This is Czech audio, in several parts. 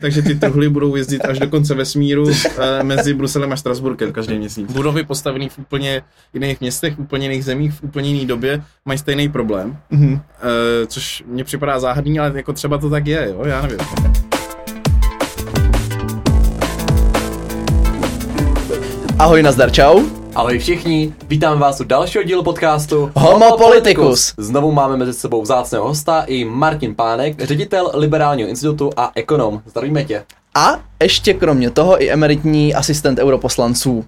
takže ty truhly budou jezdit až do konce vesmíru eh, mezi Bruselem a Strasburkem každý měsíc. Budovy postavené v úplně jiných městech, v úplně jiných zemích, v úplně jiné době mají stejný problém, mm-hmm. což mně připadá záhadný, ale jako třeba to tak je, jo, já nevím. Ahoj, nazdar, čau. Ahoj všichni, vítám vás u dalšího dílu podcastu Homo Politicus. Znovu máme mezi sebou vzácného hosta i Martin Pánek, ředitel Liberálního institutu a ekonom. Zdravíme tě. A ještě kromě toho i emeritní asistent europoslanců.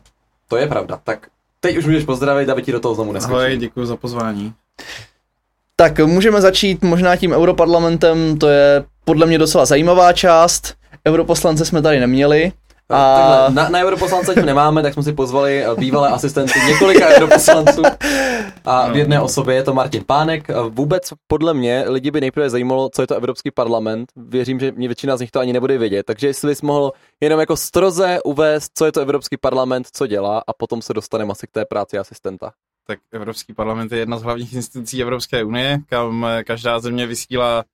To je pravda, tak teď už můžeš pozdravit, aby ti do toho znovu neskočil. Ahoj, děkuji za pozvání. Tak můžeme začít možná tím europarlamentem, to je podle mě docela zajímavá část. Europoslance jsme tady neměli, a... Takhle, na, na europoslance tím nemáme, tak jsme si pozvali eh, bývalé asistenty několika europoslanců a v jedné osobě je to Martin Pánek. Vůbec podle mě lidi by nejprve zajímalo, co je to Evropský parlament. Věřím, že mě většina z nich to ani nebude vědět, takže jestli bys mohl jenom jako stroze uvést, co je to Evropský parlament, co dělá a potom se dostaneme asi k té práci asistenta. Tak Evropský parlament je jedna z hlavních institucí Evropské unie, kam každá země vysílá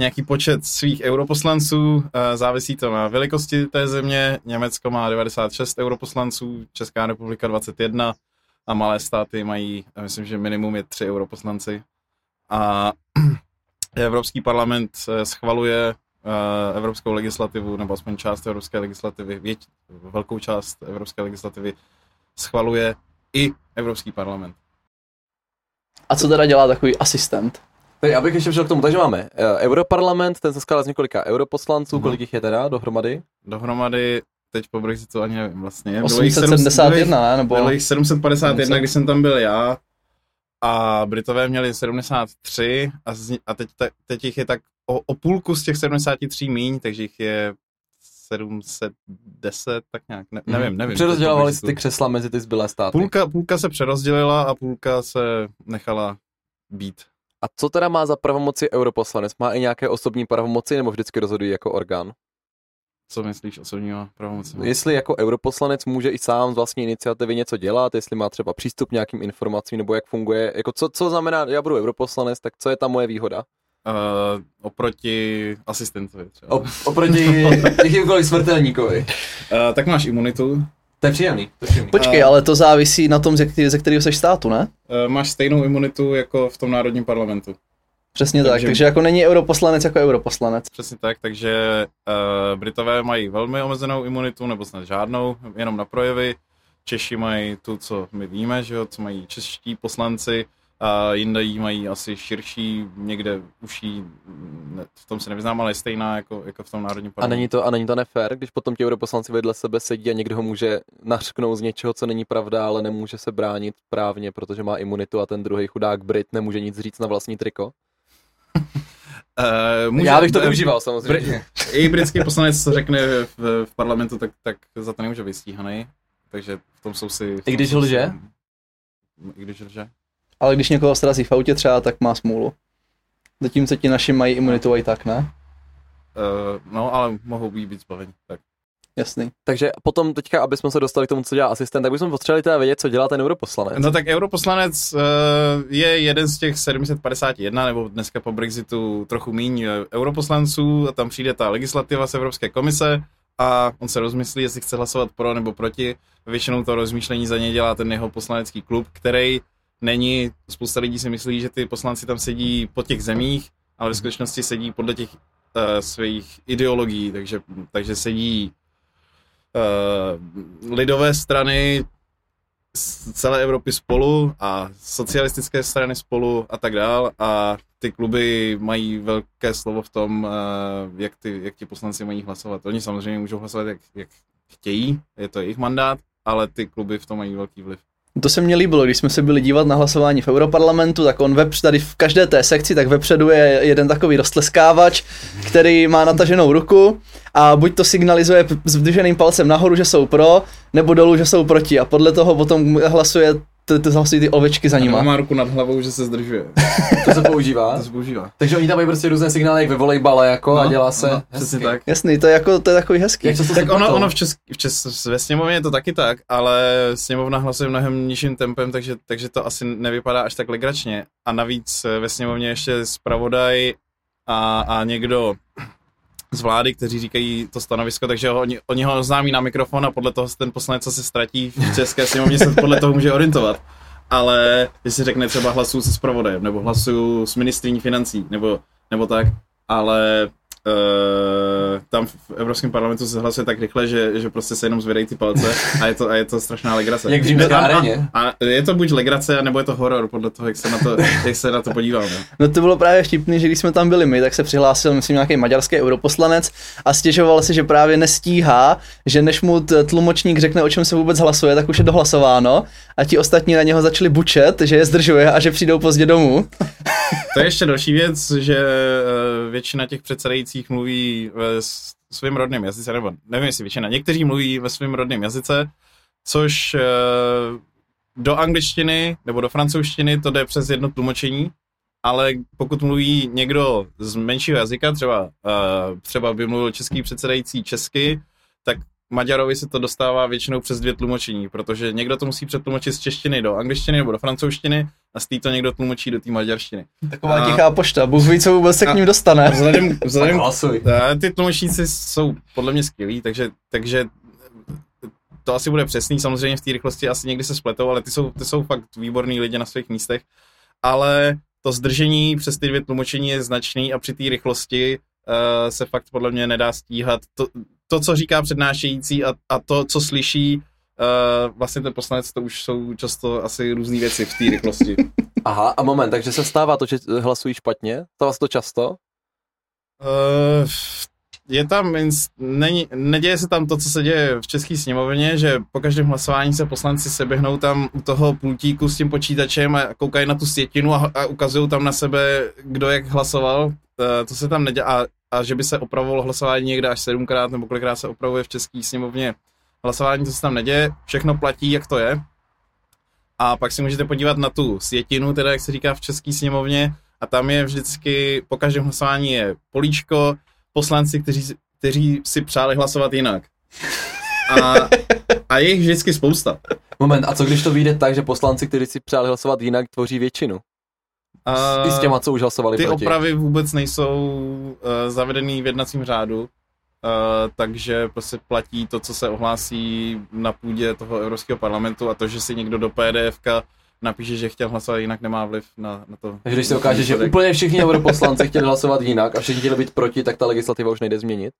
nějaký počet svých europoslanců, eh, závisí to na velikosti té země. Německo má 96 europoslanců, Česká republika 21 a malé státy mají, myslím, že minimum je 3 europoslanci. A Evropský parlament eh, schvaluje eh, evropskou legislativu, nebo aspoň část evropské legislativy, věť, velkou část evropské legislativy schvaluje i Evropský parlament. A co teda dělá takový asistent? Tak abych ještě přišel k tomu, takže máme uh, Europarlament, ten se skládá z několika europoslanců, mm. kolik jich je teda dohromady? Dohromady, teď po Brexitu ani nevím vlastně. 871, ne? Nebo... Bylo jich 751, když jsem tam byl já. A Britové měli 73 a, z, a teď, te, teď jich je tak o, o půlku z těch 73 míň, takže jich je 710, tak nějak, ne, mhm. nevím, nevím. Přerozdělovali si ty křesla mezi ty zbylé státy. Půlka, půlka se přerozdělila a půlka se nechala být. A co teda má za pravomoci europoslanec? Má i nějaké osobní pravomoci nebo vždycky rozhodují jako orgán? Co myslíš osobního pravomoci? Jestli jako europoslanec může i sám z vlastní iniciativy něco dělat, jestli má třeba přístup k nějakým informacím, nebo jak funguje, jako co, co znamená, já budu europoslanec, tak co je ta moje výhoda? Uh, oproti asistentovi třeba. O, oproti jakýmkoliv smrtelníkovi. Uh, tak máš imunitu, to je příjemný. To je příjemný. Počkej, ale to závisí na tom, ze, který, ze kterého jsi státu, ne? Uh, máš stejnou imunitu jako v tom národním parlamentu. Přesně takže, tak, takže jako není europoslanec jako europoslanec. Přesně tak, takže uh, Britové mají velmi omezenou imunitu, nebo snad žádnou, jenom na projevy. Češi mají tu, co my víme, že jo, co mají čeští poslanci, a jinde jí mají asi širší, někde uší, ne, v tom se nevyznám, ale je stejná jako, jako v tom národním parlamentu. A není to, a není to nefér, když potom ti europoslanci vedle sebe sedí a někdo ho může nařknout z něčeho, co není pravda, ale nemůže se bránit právně, protože má imunitu a ten druhý chudák Brit nemůže nic říct na vlastní triko? Uh, může, Já bych to využíval samozřejmě. Br- I britský poslanec, co řekne v, v parlamentu, tak, tak za to nemůže být stíhaný. Takže v tom jsou si... I když lže? I když lže ale když někoho srazí v autě třeba, tak má smůlu. Zatímco ti naši mají imunitu i tak, ne? Uh, no, ale mohou být víc zbavení, tak. Jasný. Takže potom teďka, aby jsme se dostali k tomu, co dělá asistent, tak bychom potřebovali teda vědět, co dělá ten europoslanec. No tak europoslanec uh, je jeden z těch 751, nebo dneska po Brexitu trochu míň eh, europoslanců, a tam přijde ta legislativa z Evropské komise a on se rozmyslí, jestli chce hlasovat pro nebo proti. Většinou to rozmýšlení za něj dělá ten jeho poslanecký klub, který není, spousta lidí si myslí, že ty poslanci tam sedí po těch zemích, ale v skutečnosti sedí podle těch uh, svých ideologií, takže, takže sedí uh, lidové strany z celé Evropy spolu a socialistické strany spolu a tak dál a ty kluby mají velké slovo v tom, uh, jak, ty, jak ti poslanci mají hlasovat. Oni samozřejmě můžou hlasovat, jak, jak chtějí, je to jejich mandát, ale ty kluby v tom mají velký vliv. To se mně líbilo, když jsme se byli dívat na hlasování v Europarlamentu, tak on vep, tady v každé té sekci, tak vepředu je jeden takový roztleskávač, který má nataženou ruku a buď to signalizuje s vdrženým palcem nahoru, že jsou pro, nebo dolů, že jsou proti. A podle toho potom hlasuje to, to hlasují ty ovečky za nima. má ruku nad hlavou, že se zdržuje. to se používá? to se používá. Takže oni tam mají prostě různé signály, jak ve volejbale, jako no, a dělá se no, přesně tak. Jasný, to je, jako, to je takový hezký. Jak to tak ono, ono v, česk, v česk, ve sněmovně je to taky tak, ale sněmovna hlasuje mnohem nižším tempem, takže, takže to asi nevypadá až tak legračně. A navíc ve sněmovně ještě zpravodaj a, a někdo z vlády, kteří říkají to stanovisko, takže oni, oni ho oznámí na mikrofon a podle toho ten poslanec, co se ztratí v české sněmovně, se podle toho může orientovat. Ale jestli řekne třeba hlasuju se s provodajem, nebo hlasuju s ministrní financí, nebo, nebo tak, ale Uh, tam v Evropském parlamentu se hlasuje tak rychle, že, že prostě se jenom zvedají ty palce a je to, a je to strašná legrace. Jak v římské aréně. A, a, je to buď legrace, nebo je to horor, podle toho, jak se na to, jak se na to podíváme. No to bylo právě vtipný, že když jsme tam byli my, tak se přihlásil, myslím, nějaký maďarský europoslanec a stěžoval si, že právě nestíhá, že než mu tlumočník řekne, o čem se vůbec hlasuje, tak už je dohlasováno a ti ostatní na něho začali bučet, že je zdržuje a že přijdou pozdě domů. To je ještě další věc, že eh, většina těch předsedajících mluví ve svém rodném jazyce, nebo nevím, jestli většina, někteří mluví ve svém rodném jazyce, což eh, do angličtiny nebo do francouzštiny to jde přes jedno tlumočení, ale pokud mluví někdo z menšího jazyka, třeba, eh, třeba by mluvil český předsedající česky, tak Maďarovi se to dostává většinou přes dvě tlumočení, protože někdo to musí přetlumočit z češtiny do angličtiny nebo do francouzštiny a z té to někdo tlumočí do té maďarštiny. Taková a, tichá pošta, Bůh ví, co vůbec se k ním dostane. Vzhledem, vzhledem, ty tlumočníci jsou podle mě skvělí, takže, takže to asi bude přesný, samozřejmě v té rychlosti asi někdy se spletou, ale ty jsou, ty jsou fakt výborní lidi na svých místech, ale to zdržení přes ty dvě tlumočení je značný a při té rychlosti uh, se fakt podle mě nedá stíhat. To, to co říká přednášející a, a to, co slyší uh, vlastně ten poslanec, to už jsou často asi různé věci v té rychlosti. Aha, a moment, takže se stává to, že hlasují špatně? Stává se to často? Uh, je tam, není, neděje se tam to, co se děje v České sněmovně, že po každém hlasování se poslanci seběhnou tam u toho pultíku s tím počítačem a koukají na tu sjetinu a, a ukazují tam na sebe, kdo jak hlasoval. Uh, to se tam neděje a, a že by se opravovalo hlasování někde až sedmkrát nebo kolikrát se opravuje v České sněmovně hlasování, to se tam neděje, všechno platí, jak to je. A pak si můžete podívat na tu sjetinu, teda jak se říká v České sněmovně, a tam je vždycky, po každém hlasování je políčko, poslanci, kteří, kteří si přáli hlasovat jinak. A, a je jich vždycky spousta. Moment, a co když to vyjde tak, že poslanci, kteří si přáli hlasovat jinak, tvoří většinu? A I s těma, co už hlasovali Ty proti. opravy vůbec nejsou uh, zavedený v jednacím řádu, uh, takže prostě platí to, co se ohlásí na půdě toho Evropského parlamentu a to, že si někdo do PDFka napíše, že chtěl hlasovat jinak, nemá vliv na, na to. Takže když se ukáže, že úplně všichni europoslanci chtěli hlasovat jinak a všichni chtěli být proti, tak ta legislativa už nejde změnit?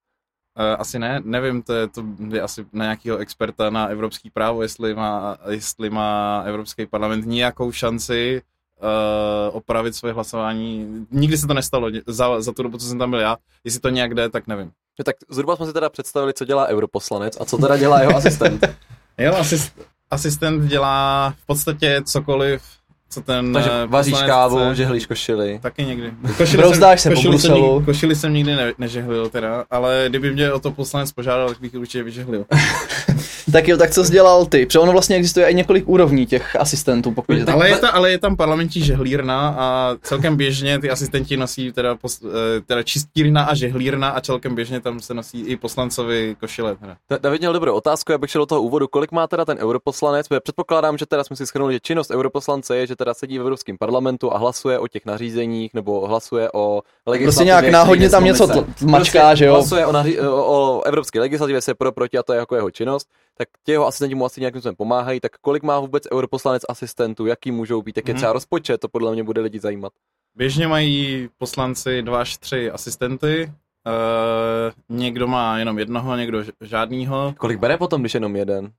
Uh, asi ne, nevím, to je, to je asi na nějakého experta na evropský právo, jestli má, jestli má Evropský parlament nějakou šanci uh, opravit svoje hlasování. Nikdy se to nestalo za, za tu dobu, co jsem tam byl já. Jestli to nějak jde, tak nevím. Jo, tak zhruba jsme si teda představili, co dělá europoslanec a co teda dělá jeho asistent. jeho asist, asistent dělá v podstatě cokoliv, co ten Takže vaříš kávu, chce. žehlíš košily. Taky někdy. Košily jsem, se košily po Jsem, nikdy, košily jsem nikdy ne, nežehlil teda, ale kdyby mě o to poslanec požádal, tak bych určitě vyžehlil. tak jo, tak co jsi dělal ty? Protože ono vlastně existuje i několik úrovní těch asistentů, pokud je ale, je ta, ale je tam parlamentní žehlírna a celkem běžně ty asistenti nosí teda, pos, eh, teda čistírna a žehlírna a celkem běžně tam se nosí i poslancovi košile. Teda. David měl dobrou otázku, já bych šel do toho úvodu, kolik má teda ten europoslanec, předpokládám, že teda jsme si schrnuli, že činnost europoslance je, že teda sedí v Evropském parlamentu a hlasuje o těch nařízeních nebo hlasuje o legislativě. Prostě nějak náhodně tam něco mačká, prostě že jo? Hlasuje o, naří- o, o evropské legislativě, se pro proti a to je jako jeho činnost tak ti jeho asistenti mu asi nějakým způsobem pomáhají, tak kolik má vůbec europoslanec asistentů, jaký můžou být, jak je mhm. třeba rozpočet, to podle mě bude lidi zajímat. Běžně mají poslanci dva až tři asistenty, Uh, někdo má jenom jednoho, někdo žádnýho. Kolik bere potom, když jenom jeden?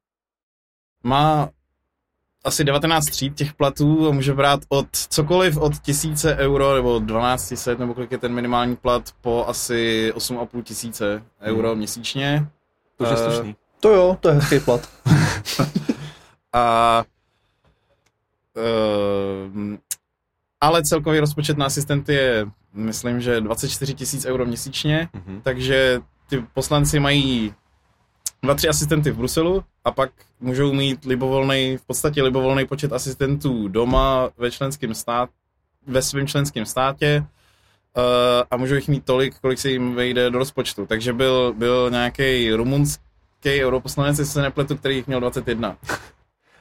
Má asi 19 tříd těch platů a může brát od cokoliv od tisíce euro nebo 1200 nebo kolik je ten minimální plat po asi 8,5 tisíce euro hmm. měsíčně. To je uh, slušný. To jo, to je hezký plat. a uh, ale celkový rozpočet na asistenty je, myslím, že 24 tisíc euro měsíčně, mm-hmm. takže ty poslanci mají dva, tři asistenty v Bruselu a pak můžou mít libovolný, v podstatě libovolný počet asistentů doma ve členském stát, ve svém členském státě uh, a můžou jich mít tolik, kolik se jim vejde do rozpočtu. Takže byl, byl nějaký rumunský europoslanec, jestli se nepletu, který jich měl 21.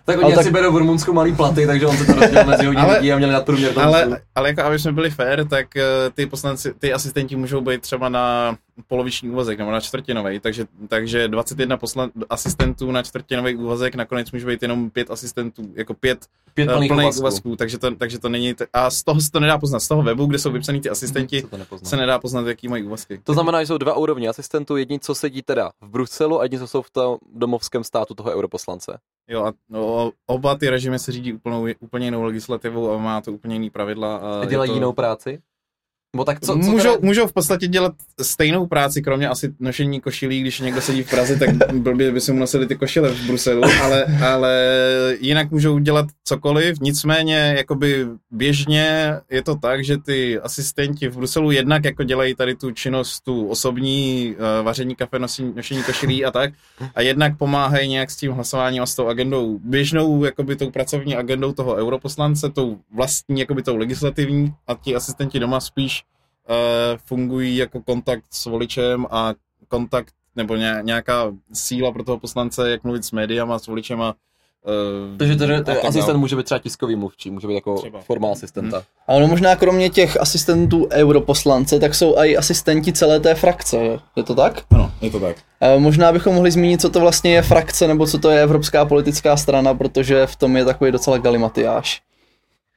Tak oni ale asi tak... berou v Rumunsku malý platy, takže on se to rozdělil mezi hodně ale, lidí a měli nadprůměr ale, ale jako aby jsme byli fair, tak uh, ty poslanci, ty asistenti můžou být třeba na poloviční úvazek nebo na čtvrtinový, takže, takže 21 poslan, asistentů na čtvrtinový úvazek, nakonec může být jenom pět asistentů, jako pět, Pět eh, plných plných úvazků. úvazků, takže to, takže to není, t- a z toho se to nedá poznat, z toho webu, kde jsou vypsaný ty asistenti, Co to nepozná. se nedá poznat, jaký mají úvazky. To znamená, že jsou dva úrovně asistentů, jedni, co sedí teda v Bruselu a jedni, co jsou v tom domovském státu toho europoslance. Jo a no, oba ty režimy se řídí úplnou, úplně jinou legislativou a má to úplně jiný pravidla. A A dělají to... jinou práci? Bo tak co, co můžou, teda... můžou v podstatě dělat stejnou práci, kromě asi nošení košilí, když někdo sedí v Praze, tak blbě by si mu nosili ty košile v Bruselu, ale, ale jinak můžou dělat cokoliv, nicméně jakoby běžně je to tak, že ty asistenti v Bruselu jednak jako dělají tady tu činnost, tu osobní uh, vaření kafe, nosení, nošení košilí a tak, a jednak pomáhají nějak s tím hlasováním a s tou agendou, běžnou jakoby tou pracovní agendou toho europoslance, tou vlastní jakoby tou legislativní a ti asistenti doma spíš fungují jako kontakt s voličem a kontakt nebo ně- nějaká síla pro toho poslance, jak mluvit s médiama, s voličema. Uh, Takže to, tak asistent dál. může být třeba tiskový mluvčí, může být jako Třeba. forma asistenta. A ono možná kromě těch asistentů europoslance, tak jsou i asistenti celé té frakce, je- to tak? Ano, je to tak. E, možná bychom mohli zmínit, co to vlastně je frakce, nebo co to je Evropská politická strana, protože v tom je takový docela galimatiáš.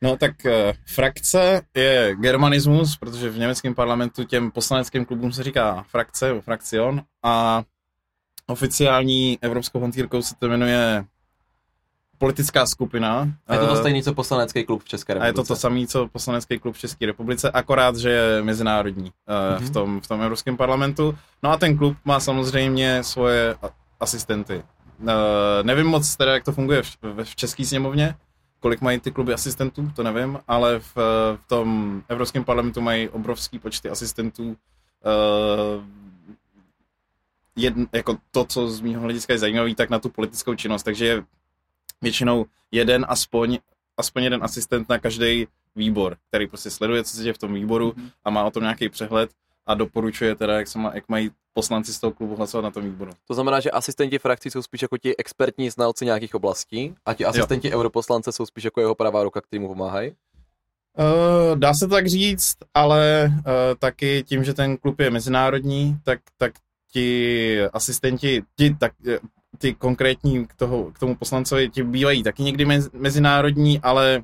No tak uh, frakce je germanismus, protože v německém parlamentu těm poslaneckým klubům se říká frakce, nebo frakcion a oficiální evropskou hantýrkou se to jmenuje politická skupina. A je to to Eh, stejný, co poslanecký klub v České A je republice. to to samé, co poslanecký klub v České republice, akorát, že je mezinárodní uh, Mhm. v, tom, v tom Evropském parlamentu. No a ten klub má samozřejmě svoje asistenty. Uh, nevím moc teda, jak to funguje v, v, v České sněmovně, kolik mají ty kluby asistentů, to nevím, ale v, eh, v tom Evropském parlamentu mají obrovský počty asistentů. Uh, jedn, jako to, co z mého hlediska je zajímavé, tak na tu politickou činnost, takže je většinou jeden aspoň aspoň jeden asistent na každý výbor, který prostě sleduje, co se děje v tom výboru a má o tom nějaký přehled a doporučuje teda, jak, se má, jak mají poslanci z toho klubu hlasovat na tom výboru. To znamená, že asistenti frakcí jsou spíš jako ti expertní znalci nějakých oblastí a ti asistenti europoslance jsou spíš jako jeho pravá ruka, který mu pomáhají. Uh, dá se to tak říct, ale uh, taky tím, že ten klub je mezinárodní, tak, tak ti asistenti, ti, tak, eh, ty konkrétní k, toho, k tomu poslancovi, ti bývají taky někdy mez, mezinárodní, ale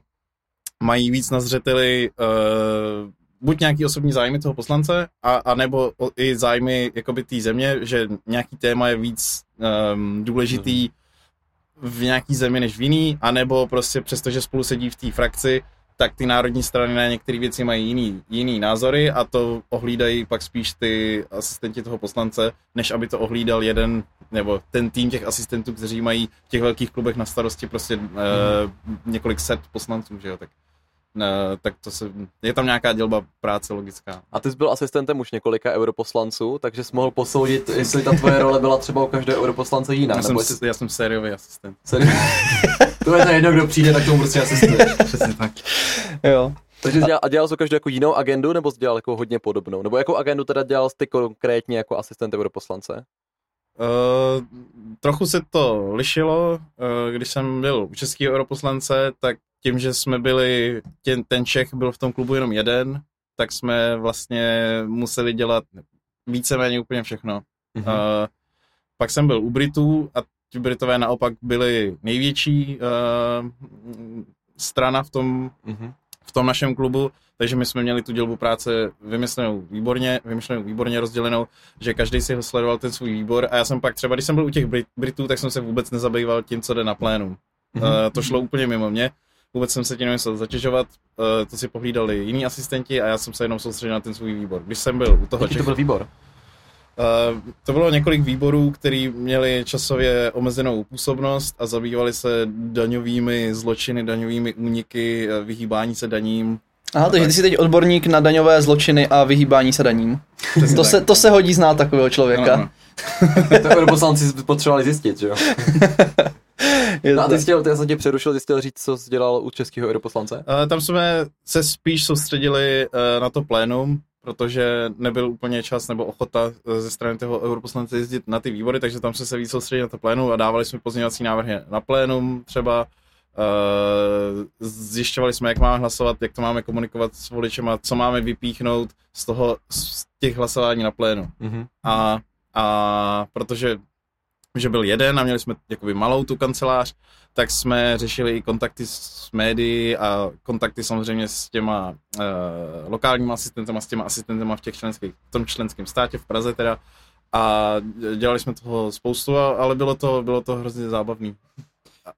mají víc na zřeteli uh, buď nějaký osobní zájmy toho poslance, a, a nebo o, i zájmy jakoby té země, že nějaký téma je víc um, důležitý v nějaký zemi než v jiný, anebo prostě přesto, že spolu sedí v té frakci, tak ty národní strany na některé věci mají jiný, jiný názory a to ohlídají pak spíš ty asistenti toho poslance, než aby to ohlídal jeden nebo ten tým těch asistentů, kteří mají v těch velkých klubech na starosti prostě mm. uh, několik set poslanců, že jo, tak, uh, tak to se, je tam nějaká dělba práce logická. A ty jsi byl asistentem už několika europoslanců, takže jsi mohl posoudit, jestli ta tvoje role byla třeba u každého europoslance jiná. Já jsem, nebo jestli... já jsem sériový asistent. Sorry. to je to jedno, kdo přijde, tak tomu prostě asistuješ. Přesně tak. Jo. Takže jsi dělal, a dělal jsi každou jako jinou agendu, nebo jsi dělal jako hodně podobnou? Nebo jakou agendu teda dělal jsi ty konkrétně jako asistent europoslance? Uh, trochu se to lišilo, uh, když jsem byl u českého europoslance, tak tím, že jsme byli, tě, ten Čech byl v tom klubu jenom jeden, tak jsme vlastně museli dělat víceméně úplně všechno. Mhm. Uh, pak jsem byl u Britů a ti Britové naopak byli největší uh, strana v tom, Mhm. v tom našem klubu, takže my jsme měli tu dělbu práce vymyslenou výborně, vymyšlenou výborně rozdělenou, že každý si ho sledoval ten svůj výbor a já jsem pak třeba, když jsem byl u těch Brit- Britů, tak jsem se vůbec nezabýval tím, co jde na plénum. Mhm. Uh, to šlo úplně mimo mě, vůbec jsem se tím nemusel zatěžovat, uh, to si pohlídali jiní asistenti a já jsem se jenom soustředil na ten svůj výbor. Když jsem byl u toho Jaký to Čech- byl výbor? Uh, to bylo několik výborů, který měli časově omezenou působnost a zabývali se daňovými zločiny, daňovými úniky, eh, vyhýbání se daním. Aha, takže ty jsi teď odborník na daňové zločiny a vyhýbání se daním. Přesně To tak. se, to se hodí znát takového člověka. ano. to europoslanci potřebovali zjistit, že jo? Je No a ty jsi chtěl, já jsem tě přerušil, ty jsi chtěl říct, co jsi dělal u českého europoslance? Uh, tam jsme se spíš soustředili uh, na to plénum, protože nebyl úplně čas nebo ochota eh, ze strany toho europoslance jezdit na ty výbory, takže tam jsme se víc soustředili na to plénum a dávali jsme pozměňovací návrhy na plénum třeba zjišťovali jsme, jak máme hlasovat, jak to máme komunikovat s voličema, co máme vypíchnout z toho, z těch hlasování na plénu. Mm-hmm. A, a protože že byl jeden a měli jsme jakoby malou tu kancelář, tak jsme řešili i kontakty s médií a kontakty samozřejmě s těma uh, lokálníma asistentama, s těma asistentama v těch členských, v tom členském státě v Praze teda a dělali jsme toho spoustu, ale bylo to, bylo to hrozně zábavný.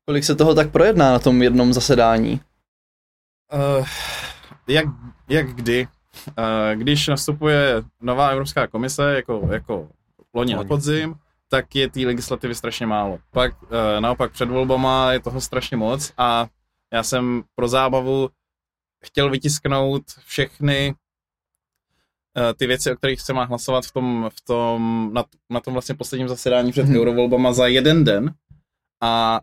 Kolik se toho tak projedná na tom jednom zasedání? Uh, jak, jak kdy. Uh, když nastupuje nová Evropská komise, jako, jako loni na podzim, tak je té legislativy strašně málo. Pak uh, naopak před volbama je toho strašně moc a já jsem pro zábavu chtěl vytisknout všechny uh, ty věci, o kterých se má hlasovat v tom, v tom, na, na tom vlastně posledním zasedání před hmm. eurovolbama za jeden den a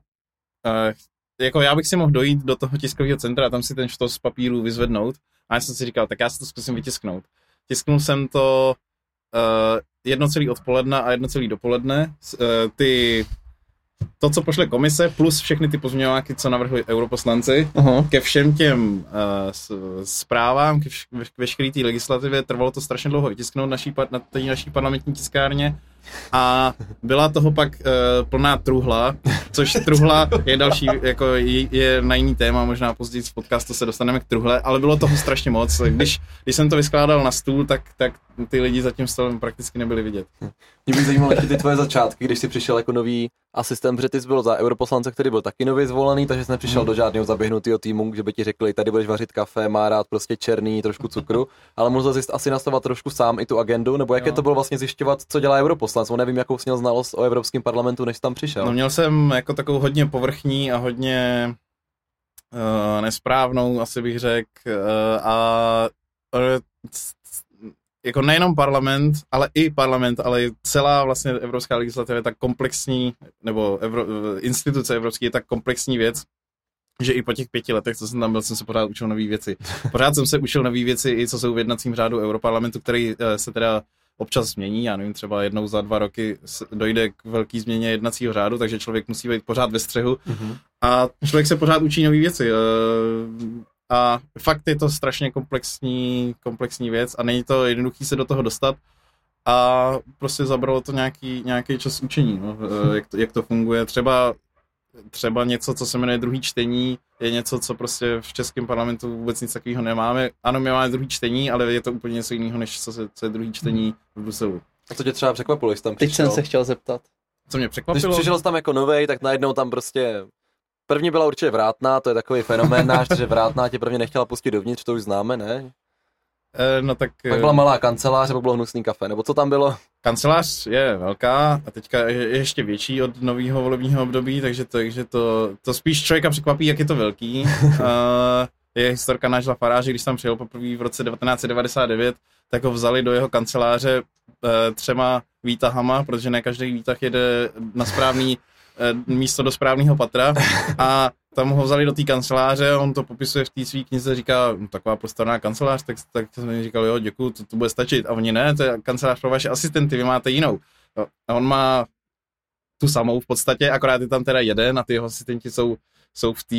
uh, jako já bych si mohl dojít do toho tiskového centra a tam si ten štos z papíru vyzvednout a já jsem si říkal, tak já si to zkusím vytisknout. Tisknul jsem to uh, jedno celý odpoledne a jedno celý dopoledne. Uh, ty to, co pošle komise, plus všechny ty pozměňováky, co navrhli europoslanci, uh-huh. ke všem těm uh, zprávám, ke, vš- k veškeré té legislativě, trvalo to strašně dlouho vytisknout naší, na té naší parlamentní tiskárně a byla toho pak uh, plná truhla, což truhla je další, jako je, je na jiný téma, možná později v podcastu se dostaneme k truhle, ale bylo toho strašně moc. Když, když jsem to vyskládal na stůl, tak, tak ty lidi za tím stolem prakticky nebyli vidět. Mě by zajímalo ty tvoje začátky, když jsi přišel jako nový asistent, protože ty jsi byl za europoslance, který byl taky nově zvolený, takže jsi nepřišel hmm. do žádného zaběhnutého týmu, že by ti řekli, tady budeš vařit kafe, má rád prostě černý, trošku cukru, ale musel jsi asi nastavovat trošku sám i tu agendu, nebo jak jo. je to bylo vlastně zjišťovat, co dělá europoslanec? Nevím, jakou měl znalost o Evropském parlamentu, než tam přišel. No měl jsem jako takovou hodně povrchní a hodně uh, nesprávnou, asi bych řekl, uh, a uh, jako nejenom parlament, ale i parlament, ale i celá vlastně evropská legislativa je tak komplexní, nebo Evro, instituce evropské je tak komplexní věc, že i po těch pěti letech, co jsem tam byl, jsem se pořád učil nové věci. Pořád jsem se učil nové věci, i co jsou v jednacím řádu Europarlamentu, který se teda občas změní, já nevím, třeba jednou za dva roky dojde k velké změně jednacího řádu, takže člověk musí být pořád ve střehu mm-hmm. a člověk se pořád učí nové věci. Eh, a fakt je to strašně komplexní, komplexní věc a není to jednoduchý se do toho dostat a prostě zabralo to nějaký, nějaký čas učení, no, eh, jak, to, jak to funguje. Třeba třeba něco, co se jmenuje druhý čtení, je něco, co prostě v českém parlamentu vůbec nic takového nemáme. Ano, my máme druhý čtení, ale je to úplně něco jiného, než co, se, co je druhý čtení v Bruselu. A co tě třeba překvapilo, jsi tam přišel? Teď jsem se chtěl zeptat. Co mě překvapilo? Když přišel jsi tam jako novej, tak najednou tam prostě První byla určitě vrátná, to je takový fenomén náš, že vrátná tě prvně nechtěla pustit dovnitř, to už známe, ne? E, no tak... Pak byla malá kancelář, nebo bylo hnusný kafe, nebo co tam bylo? Kancelář je velká a teďka je ještě větší od nového volebního období, takže, to, takže to, to spíš člověka překvapí, jak je to velký. uh, je historka náš Faráže, když tam přijel poprvé v roce 1999, tak ho vzali do jeho kanceláře uh, třema výtahama, protože ne každý výtah jede na správný místo do správného patra a tam ho vzali do té kanceláře, on to popisuje v té své knize, říká, no, taková prostorná kancelář, tak, tak jsem říkal, jo, děkuji, to, to bude stačit. A oni ne, to je kancelář pro vaše asistenty, vy máte jinou. A on má tu samou v podstatě, akorát je tam teda jeden a ty jeho asistenti jsou jsou v té,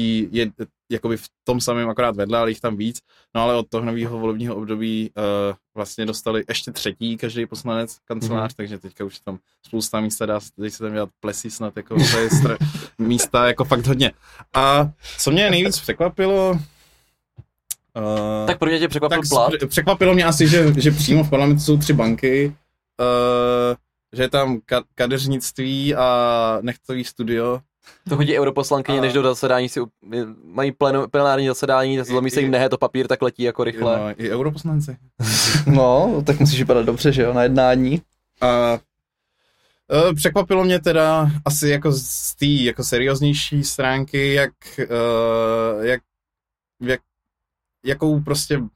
jakoby v tom samém akorát vedle, ale jich tam víc. No ale od toho nového volebního období uh, vlastně dostali ještě třetí každý poslanec kancelář, mm-hmm. takže teďka už tam spousta místa dá teď se tam dělat plesy snad, jako to je str- místa jako fakt hodně. A co mě nejvíc překvapilo, Uh, tak pro mě tě překvapil plat? Překvapilo mě asi, že, že přímo v parlamentu jsou tři banky, uh, že je tam ka- kadeřnictví a nechtový studio, to chodí europoslankyně, než do zasedání si mají plenární zasedání, zlomí se jim nehe to papír, tak letí jako rychle. No, I europoslanci. no, tak musíš vypadat dobře, že jo, na jednání. A e, Překvapilo mě teda asi jako z té jako serióznější stránky, jak, e, jak, jak jakou prostě uh,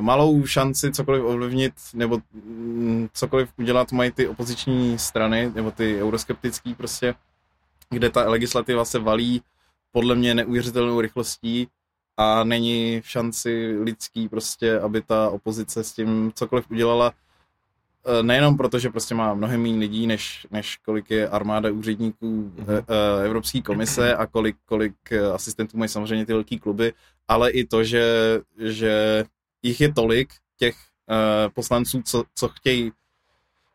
malou šanci cokoliv ovlivnit nebo mm, cokoliv udělat mají ty opoziční strany nebo ty euroskeptický prostě kde ta legislativa se valí podle mě neuvěřitelnou rychlostí a není šanci lidský prostě, aby ta opozice s tím cokoliv udělala. eh, nejenom proto, že prostě má mnohem méně lidí, než, než kolik je armáda úředníků mm-hmm. Evropské komise a kolik, kolik asistentů mají samozřejmě ty velké kluby, ale i to, že, že jich je tolik, těch poslanců, co, co chtějí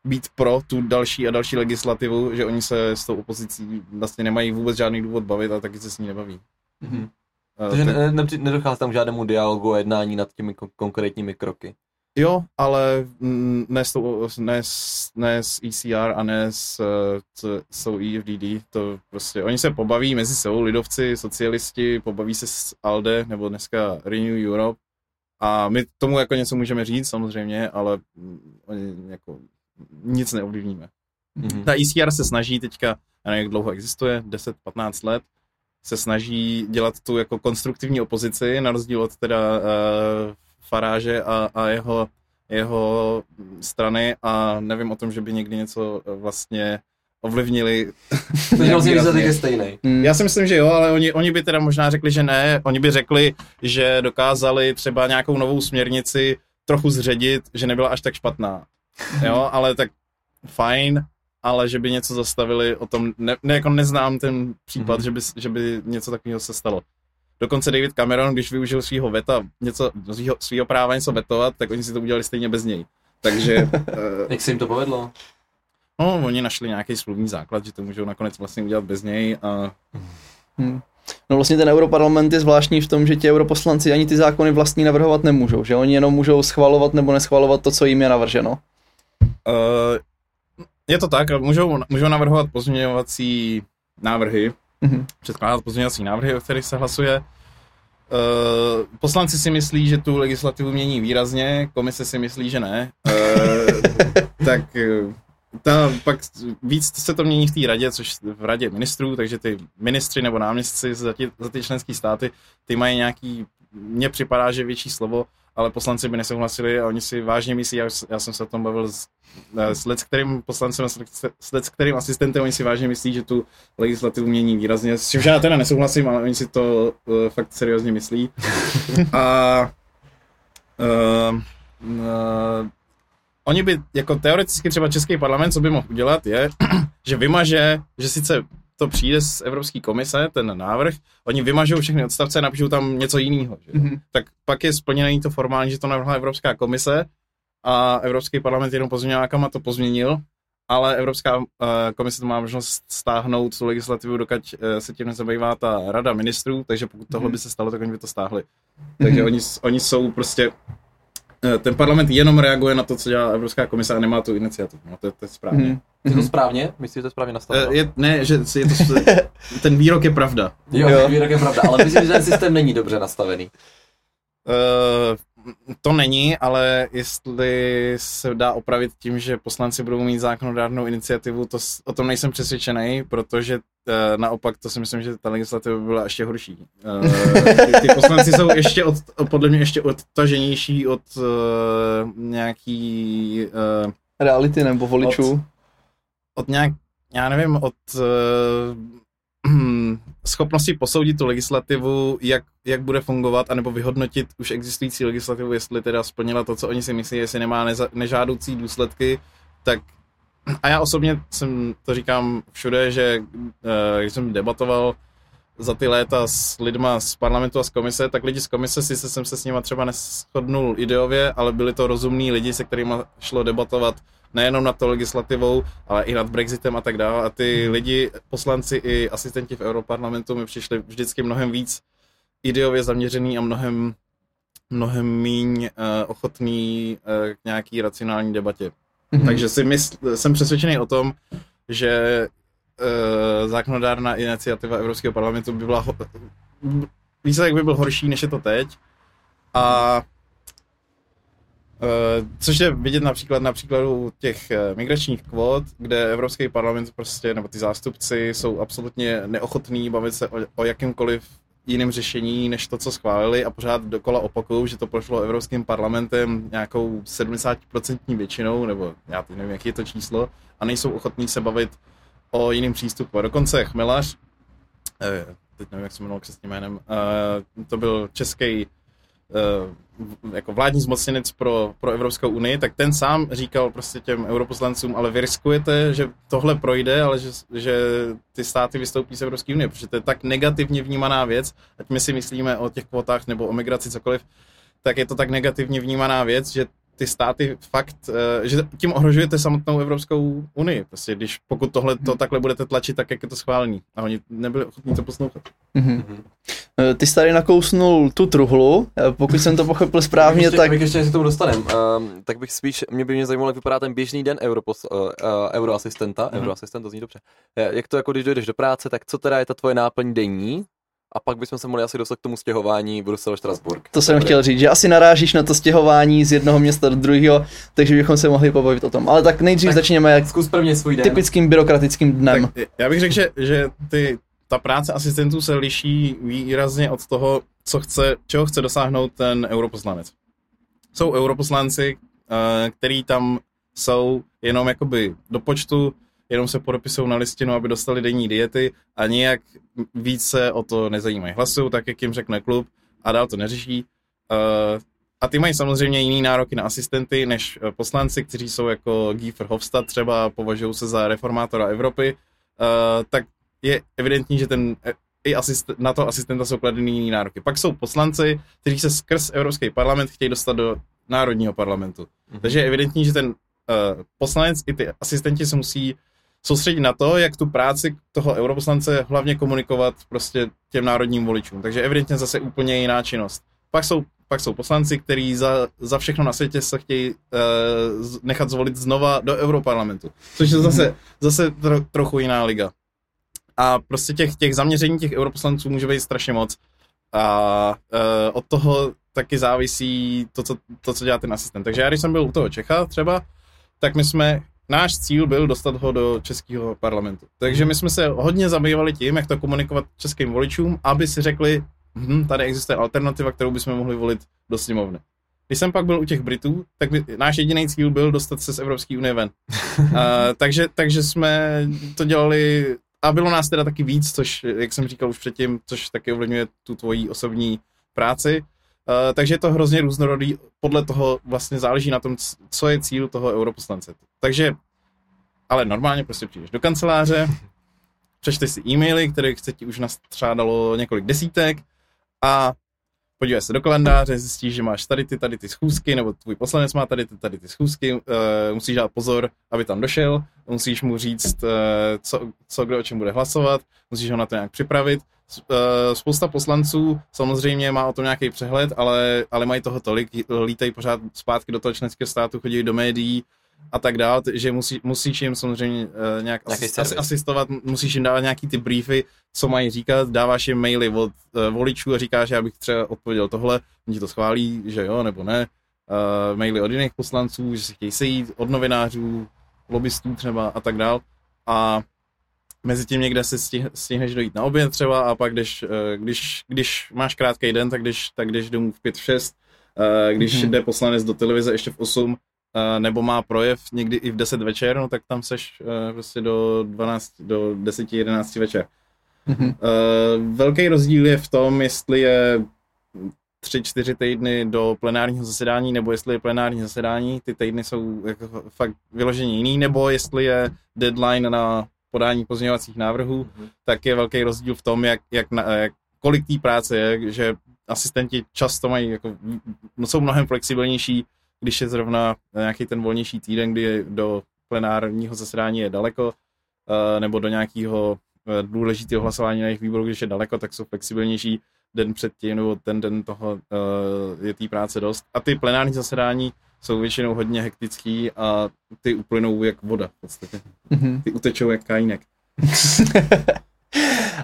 být pro tu další a další legislativu, že oni se s tou opozicí vlastně nemají vůbec žádný důvod bavit a taky se s ní nebaví. Mm-hmm. Takže ne, ne, nedochází tam k žádnému dialogu a jednání nad těmi kon- konkrétními kroky. Jo, ale ne s, tou, ne, ne s ECR a ne s, s, EFDD, to prostě, oni se pobaví mezi sebou, lidovci, socialisti, pobaví se s ALDE, nebo dneska Renew Europe, a my tomu jako něco můžeme říct samozřejmě, ale oni jako nic neovlivníme. Mm-hmm. Ta ECR se snaží teďka, já nevím, jak dlouho existuje, 10-15 let, se snaží dělat tu jako konstruktivní opozici, na rozdíl od teda uh, Faráže a, a jeho, jeho strany a nevím o tom, že by někdy něco vlastně ovlivnili. Takže vlastně výsledek je stejný. Hmm. Já si myslím, že jo, ale oni, oni by teda možná řekli, že ne. Oni by řekli, že dokázali třeba nějakou novou směrnici trochu zředit, že nebyla až tak špatná. Jo, ale tak fajn, ale že by něco zastavili, o tom ne, ne jako neznám ten případ, mm-hmm. že, by, že by něco takového se stalo. Dokonce David Cameron, když využil svého veta, něco, svýho, svýho práva něco vetovat, tak oni si to udělali stejně bez něj. Takže... uh, Jak se jim to povedlo? No, oni našli nějaký smluvní základ, že to můžou nakonec vlastně udělat bez něj a... Hmm. No vlastně ten europarlament je zvláštní v tom, že ti europoslanci ani ty zákony vlastní navrhovat nemůžou, že oni jenom můžou schvalovat nebo neschvalovat to, co jim je navrženo. Uh, je to tak, můžou, můžou navrhovat pozměňovací návrhy, mm-hmm. předkládat pozměňovací návrhy, o kterých se hlasuje. Uh, poslanci si myslí, že tu legislativu mění výrazně, komise si myslí, že ne. Uh, tak ta, pak víc se to mění v té radě, což v radě ministrů, takže ty ministři nebo náměstci za, ty, za ty členské státy, ty mají nějaký, mně připadá, že větší slovo, ale poslanci by nesouhlasili a oni si vážně myslí, já, já jsem se o tom bavil s, s let, kterým poslancem, s let, kterým asistentem, oni si vážně myslí, že tu legislativu mění výrazně, s čímž já teda nesouhlasím, ale oni si to uh, fakt seriózně myslí. a uh, uh, oni by, jako teoreticky třeba Český parlament, co by mohl udělat, je, že vymaže, že sice to přijde z Evropské komise, ten návrh, oni vymažou všechny odstavce a napíšou tam něco jiného. Mm-hmm. Tak pak je splněný to formální, že to navrhla Evropská komise a Evropský parlament jenom pozměňovákama to pozměnil, ale Evropská uh, komise to má možnost stáhnout tu legislativu, dokud uh, se tím nezabývá ta rada ministrů, takže pokud tohle mm-hmm. by se stalo, tak oni by to stáhli. Takže mm-hmm. oni, oni jsou prostě ten parlament jenom reaguje na to, co dělá Evropská komise a nemá tu iniciativu. No, to, to je správně. Mm-hmm. Je to správně? Myslíš, že to je správně nastaveno? Je, ne, že je to, ten výrok je pravda. Jo, jo. výrok je pravda, ale myslím, že ten systém není dobře nastavený. Uh, to není, ale jestli se dá opravit tím, že poslanci budou mít zákonodárnou iniciativu, to, o tom nejsem přesvědčený, protože uh, naopak to si myslím, že ta legislativa by byla ještě horší. Uh, ty, ty poslanci jsou ještě od, podle mě ještě odtaženější od uh, nějaký... Uh, Reality nebo voličů? Od, od nějak, já nevím, od uh, schopnosti posoudit tu legislativu, jak, jak bude fungovat, anebo vyhodnotit už existující legislativu, jestli teda splnila to, co oni si myslí, jestli nemá neza, nežádoucí důsledky, tak a já osobně jsem to říkám všude, že uh, když jsem debatoval za ty léta s lidma z parlamentu a z komise, tak lidi z komise, si se jsem se s nima třeba neschodnul ideově, ale byli to rozumní lidi, se kterými šlo debatovat nejenom nad to legislativou, ale i nad Brexitem a tak dále. A ty lidi, poslanci i asistenti v Europarlamentu mi přišli vždycky mnohem víc ideově zaměřený a mnohem, mnohem míň uh, ochotný uh, k nějaký racionální debatě. Mm-hmm. Takže si mysl, jsem přesvědčený o tom, že uh, zákonodárná iniciativa Evropského parlamentu by byla ho- výsledek by byl horší, než je to teď. A což je vidět například na příkladu těch uh, migračních kvot, kde Evropský parlament prostě, nebo ty zástupci jsou absolutně neochotní bavit se o, o jakýmkoliv jiném řešení, než to, co schválili a pořád dokola opakují, že to prošlo Evropským parlamentem nějakou 70% většinou, nebo já teď nevím, jaký je to číslo, a nejsou ochotní se bavit o jiném přístupu. A dokonce Chmelař, eh, teď nevím, jak se jmenoval křesním jménem, eh, to byl český jako vládní zmocněnec pro, pro Evropskou unii, tak ten sám říkal prostě těm europoslancům, ale vy riskujete, že tohle projde, ale že, že ty státy vystoupí z Evropské unie, protože to je tak negativně vnímaná věc, ať my si myslíme o těch kvotách nebo o migraci cokoliv, tak je to tak negativně vnímaná věc, že ty státy fakt, uh, že tím ohrožujete samotnou Evropskou unii. Prostě když pokud tohle to takhle budete tlačit, tak jak je to schválení. A oni nebyli ochotní to poslouchat. Mm-hmm. Ty jsi tady nakousnul tu truhlu, eh, pokud jsem to pochopil správně, ještě, tak... Bych ještě, se tomu dostanem, um, tak bych spíš, mě by mě zajímalo, jak vypadá ten běžný den europos, uh, uh, euroasistenta, mm-hmm. euroasistent, to zní dobře. Jak to jako, když dojdeš do práce, tak co teda je ta tvoje náplň denní, a pak bychom se mohli asi dostat k tomu stěhování Brusel-Štrasburg. To jsem chtěl říct, že asi narážíš na to stěhování z jednoho města do druhého, takže bychom se mohli pobavit o tom. Ale tak nejdřív tak začněme jak zkus prvně svůj den. typickým byrokratickým dnem. Tak já bych řekl, že, že ty, ta práce asistentů se liší výrazně od toho, co chce, čeho chce dosáhnout ten europoslanec. Jsou europoslanci, eh, který tam jsou jenom jakoby do počtu, jenom se podepisují na listinu, aby dostali denní diety a nijak více o to nezajímají. Hlasují tak, jak jim řekne klub a dál to neřeší. Uh, a ty mají samozřejmě jiný nároky na asistenty než eh, poslanci, kteří jsou jako Guy Verhofstadt třeba, považují se za reformátora Evropy, uh, tak je evidentní, že ten i asist, na to asistenta jsou kladeny jiný nároky. Pak jsou poslanci, kteří se skrz Evropský parlament chtějí dostat do národního parlamentu. Mm-hmm. Takže je evidentní, že ten uh, poslanec i ty asistenti se musí soustředit na to, jak tu práci toho europoslance hlavně komunikovat prostě těm národním voličům. Takže evidentně zase úplně jiná činnost. Pak jsou, pak jsou poslanci, kteří za, za všechno na světě se chtějí uh, nechat zvolit znova do Europarlamentu, což je zase, zase tro, trochu jiná liga. A prostě těch, těch zaměření těch europoslanců může být strašně moc. A uh, od toho taky závisí to co, to, co dělá ten asistent. Takže já, když jsem byl u toho Čecha třeba, tak my jsme náš cíl byl dostat ho do českého parlamentu. Takže my jsme se hodně zabývali tím, jak to komunikovat českým voličům, aby si řekli, hm, tady existuje alternativa, kterou bychom mohli volit do sněmovny. Když jsem pak byl u těch Britů, tak by, náš jediný cíl byl dostat se z Evropské unie ven. uh, takže, takže jsme to dělali a bylo nás teda taky víc, což, jak jsem říkal už předtím, což taky ovlivňuje tu tvoji osobní práci. Uh, takže je to hrozně různorodý, podle toho vlastně záleží na tom, co je cíl toho europoslance. Takže, ale normálně prostě přijdeš do kanceláře, přečteš si e-maily, které se ti už nastřádalo několik desítek a podívej se do kalendáře, zjistíš, že máš tady ty, tady ty schůzky, nebo tvůj poslanec má tady ty, tady ty schůzky, uh, musíš dát pozor, aby tam došel, musíš mu říct, uh, co, co kdo o čem bude hlasovat, musíš ho na to nějak připravit. Uh, spousta poslanců samozřejmě má o tom nějaký přehled, ale, ale mají toho tolik, lítají pořád zpátky do toho členského státu, chodí do médií, a tak dále, že musí, musíš jim samozřejmě uh, nějak asist, asistovat, musíš jim dávat nějaký ty briefy, co mají říkat, dáváš jim maily od uh, voličů a říkáš, já bych třeba odpověděl tohle, oni to schválí, že jo, nebo ne, uh, maily od jiných poslanců, že si chtějí sejít, od novinářů, lobbystů třeba a tak dále. A mezi tím někde se stih, stihneš dojít na oběd třeba a pak když, když, když máš krátký den, tak když, tak když domů v 5, v 6, když mm-hmm. jde poslanec do televize ještě v 8, nebo má projev někdy i v 10 večer, no tak tam seš uh, prostě do 12, do 10, 11 večer. Mm-hmm. Velký rozdíl je v tom, jestli je 3-4 týdny do plenárního zasedání, nebo jestli je plenární zasedání, ty týdny jsou jako fakt vyloženě jiný, nebo jestli je deadline na podání pozměňovacích návrhů, mm-hmm. tak je velký rozdíl v tom, jak, jak, na, jak kolik té práce je, že asistenti často mají, jako, no jsou mnohem flexibilnější, když je zrovna nějaký ten volnější týden, kdy do plenárního zasedání je daleko, eh, nebo do nějakého eh, důležitého hlasování na jejich výboru, když je daleko, tak jsou flexibilnější den předtím, nebo ten den toho eh, je té práce dost. A ty plenární zasedání jsou většinou hodně hektický a ty uplynou jak voda v podstatě. Mm-hmm. Ty utečou jak kajínek.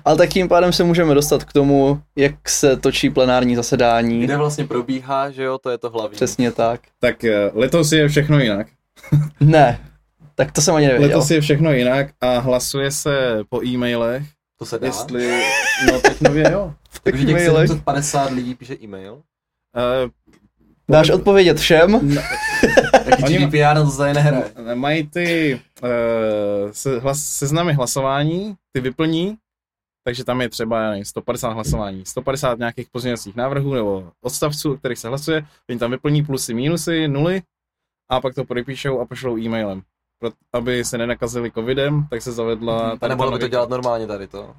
Ale tak tím pádem se můžeme dostat k tomu, jak se točí plenární zasedání. Kde vlastně probíhá, že jo, to je to hlavní. Přesně tak. Tak eh, letos je všechno jinak. ne, tak to jsem ani nevěděl. Letos je všechno jinak a hlasuje se po e-mailech. To se dá? Jestli, no teď nově jo. Takže těch 750 lidí píše e-mail? Uh, Dáš odpovědět všem? No, Taky GDPR na to tady nehraje. Mají ty uh, se, hlas, seznamy hlasování, ty vyplní, takže tam je třeba já nevím, 150 hlasování, 150 nějakých pozměňovacích návrhů nebo odstavců, o kterých se hlasuje, oni tam vyplní plusy, mínusy, nuly a pak to podepíšou a pošlou e-mailem. Pro, aby se nenakazili covidem, tak se zavedla... A nemohli by to dělat normálně tady to. Uh,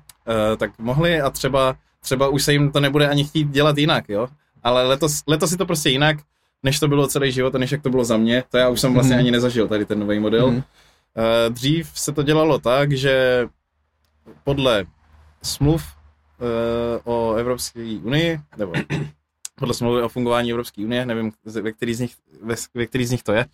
tak mohli a třeba, třeba už se jim to nebude ani chtít dělat jinak, jo? Ale letos, letos je to prostě jinak, než to bylo celý život a než jak to bylo za mě. To já už jsem vlastně Mhm. ani nezažil, tady ten nový model. Mhm. Uh, dřív se to dělalo tak, že podle smluv uh, o Evropské unii, nebo podle smlouvy o fungování Evropské unie, nevím, ve který z nich, ve, ve který z nich to je,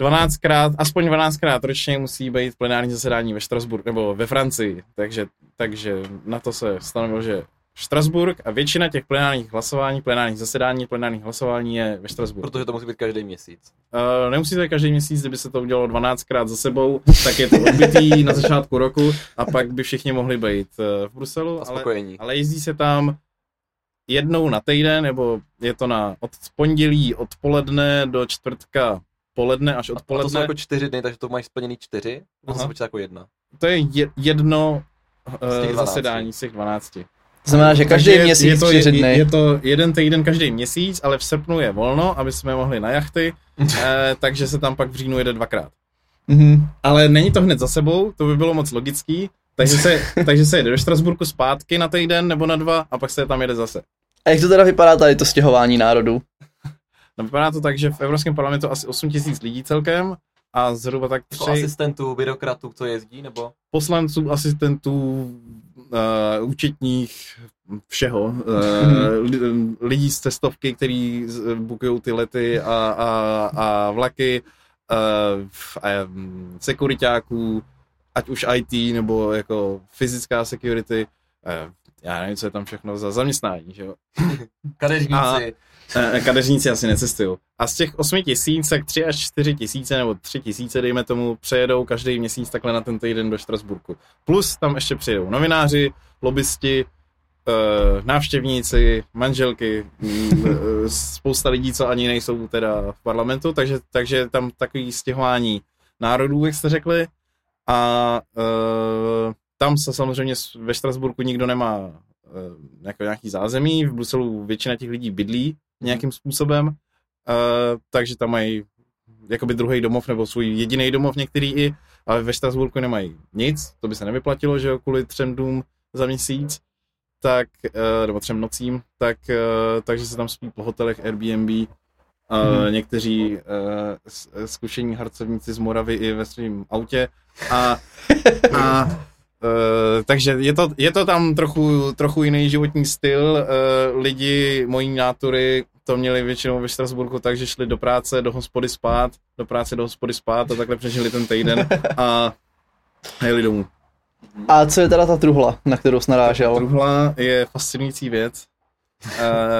12krát, aspoň 12krát ročně musí být plenární zasedání ve Štrasburku, nebo ve Francii, takže, takže na to se stanovilo, že Štrasburg a většina těch plenárních hlasování, plenárních zasedání, plenárních hlasování je ve Štrasburku. Protože to musí být každý měsíc. Uh, nemusíte každý měsíc, kdyby se to udělalo 12krát za sebou, tak je to odbytý na začátku roku a pak by všichni mohli být uh, v Bruselu, A ale, spokojení. ale jezdí se tam jednou na týden, nebo je to na od pondělí odpoledne do čtvrtka poledne až A to jsou odpoledne. jako čtyři dny, takže to máš splněný čtyři, to Aha. se počítá jako jedna. To je je, jedno Z uh, 12. zasedání z těch 12. To znamená, že každý Takže měsíc je to, čtyři je, dny. je to jeden týden každý měsíc, ale v srpnu je volno, aby jsme mohli na jachty, eh, takže se tam pak v říjnu jede dvakrát. Mhm. Ale není to hned za sebou, to by bylo moc logický, takže se, takže se jede do Štrasburku zpátky na týden nebo na dva a pak se tam jede zase. A jak to teda vypadá tady to stěhování národů? No, vypadá to tak, že v Evropském parlamentu asi 8 tisíc lidí celkem a zhruba tak Jako tři asistentů, byrokratů, co jezdí, nebo? poslanců, asistentů, uh, účetních, všeho. Uh, li- lidí z cestovky, který bukují ty lety a, a, a vlaky, uh, a, um, sekuritáků, ať už IT nebo jako fyzická security. Uh, já nevím, co je tam všechno za zaměstnání, že jo. Kadeřníci. Eh, Kadeřníci asi necestují. A z těch 8 tisíc, tak 3 až 4 tisíce nebo 3 tisíce, dejme tomu, přejedou každý měsíc takhle na ten týden do Štrasburku. Plus tam ještě přijedou novináři, lobbysti, eh, návštěvníci, manželky, mm, eh, spousta lidí, co ani nejsou teda v parlamentu, takže, takže tam takový stěhování národů, jak jste řekli. A eh, tam se samozřejmě ve Štrasburku nikdo nemá eh, jako nějaký zázemí, v Bruselu většina těch lidí bydlí nějakým způsobem, uh, takže tam mají jakoby druhý domov nebo svůj jediný domov některý i, ale ve Štrasburku nemají nic, to by se nevyplatilo, že jo, kvůli třem dnům za měsíc, tak, uh, nebo třem nocím, tak, uh, takže se tam spí po hotelech Airbnb, a Mhm. někteří uh, zkušení harcovníci z Moravy i ve svém autě a, a Uh, takže je to, je to tam trochu, trochu jiný životní styl. Uh, lidi mojí nátury to měli většinou ve Štrasburku tak, že šli do práce, do hospody spát, do práce, do hospody spát a takhle přežili ten týden a jeli domů. A co je teda ta truhla, na kterou jsi narážel? Truhla je fascinující věc.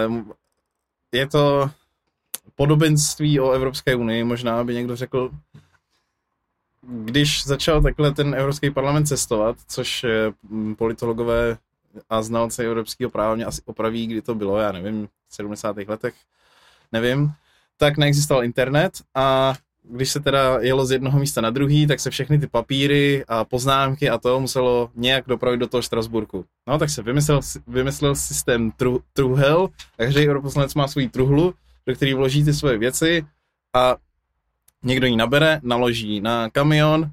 Um, je to podobenství o Evropské unii, možná by někdo řekl, když začal takhle ten Evropský parlament cestovat, což eh, politologové a znalci evropského práva mě asi opraví, kdy to bylo, já nevím, v 70. letech, nevím, tak neexistoval internet a když se teda jelo z jednoho místa na druhý, tak se všechny ty papíry a poznámky a to muselo nějak dopravit do toho Štrasburku. No, tak se vymyslel, vymyslel systém tru, truhel, každý europoslanec má svůj truhlu, do který vloží ty svoje věci a někdo ji nabere, naloží na kamion,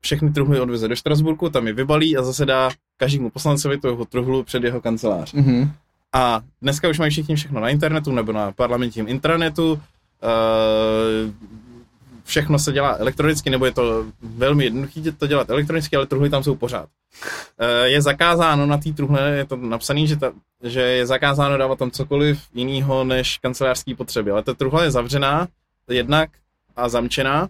všechny truhly odveze do Štrasburku, tam je vybalí a zase dá každému poslancovi tu jeho truhlu před jeho kancelář. Mhm. A dneska už mají všichni všechno na internetu nebo na parlamentním intranetu. Uh, všechno se dělá elektronicky, nebo je to velmi jednoduché to dělat elektronicky, ale truhly tam jsou pořád. Uh, je zakázáno na té truhle, je to napsané, že, ta, že je zakázáno dávat tam cokoliv jiného než kancelářské potřeby, ale ta truhla je zavřená jednak a zamčená,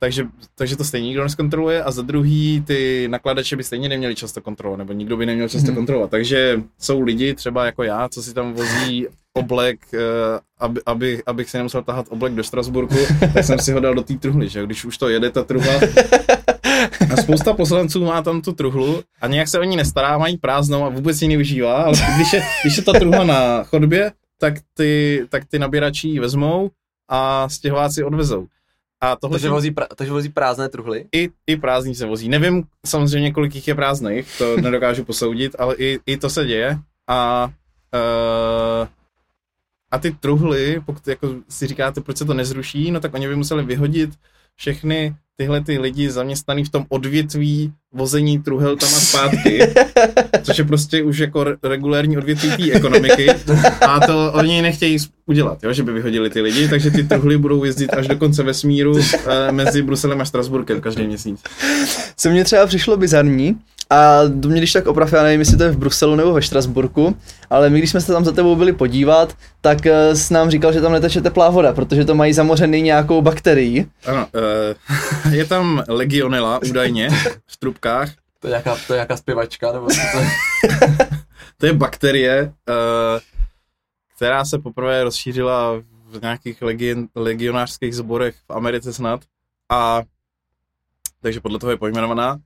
takže, takže to stejně nikdo neskontroluje a za druhý ty nakladače by stejně neměli často kontrolovat, nebo nikdo by neměl často Mhm. kontrolovat. Takže jsou lidi, třeba jako já, co si tam vozí oblek, eh, aby, aby, abych si nemusel tahat oblek do Strasburku, tak jsem si ho dal do té truhly, že když už to jede ta truhla. A spousta poslanců má tam tu truhlu a nějak se o ní nestará, mají prázdnou a vůbec ji nevyužívá, ale když je, když je ta truhla na chodbě, tak ty, tak ty nabírači ji vezmou a stěhováci odvezou. A tohle Takže vozí, pra, takže vozí prázdné truhly? i, i prázdný se vozí. Nevím samozřejmě, kolik jich je prázdných, to nedokážu posoudit, ale i, i to se děje. A, uh, a ty truhly, pokud jako si říkáte, proč se to nezruší, no tak oni by museli vyhodit všechny tyhle ty lidi zaměstnaný v tom odvětví vození truhel tam a zpátky, což je prostě už jako re- regulární odvětví té ekonomiky a to oni nechtějí udělat, jo, že by vyhodili ty lidi, takže ty truhly budou jezdit až do konce vesmíru eh, mezi Bruselem a Štrasburkem každý měsíc. Co mně třeba přišlo bizarní, a to mě když tak oprav, já nevím, jestli to je v Bruselu nebo ve Štrasburku, ale my když jsme se tam za tebou byli podívat, tak eh, jsi nám říkal, že tam neteče teplá voda, protože to mají zamořený nějakou bakterií. Ano, eh, je tam legionela údajně v trubkách, To je nějaká, to je nějaká zpěvačka, nebo co to je? to je bakterie, eh, která se poprvé rozšířila v nějakých legion, legionářských sborech v Americe snad. A takže podle toho je pojmenovaná.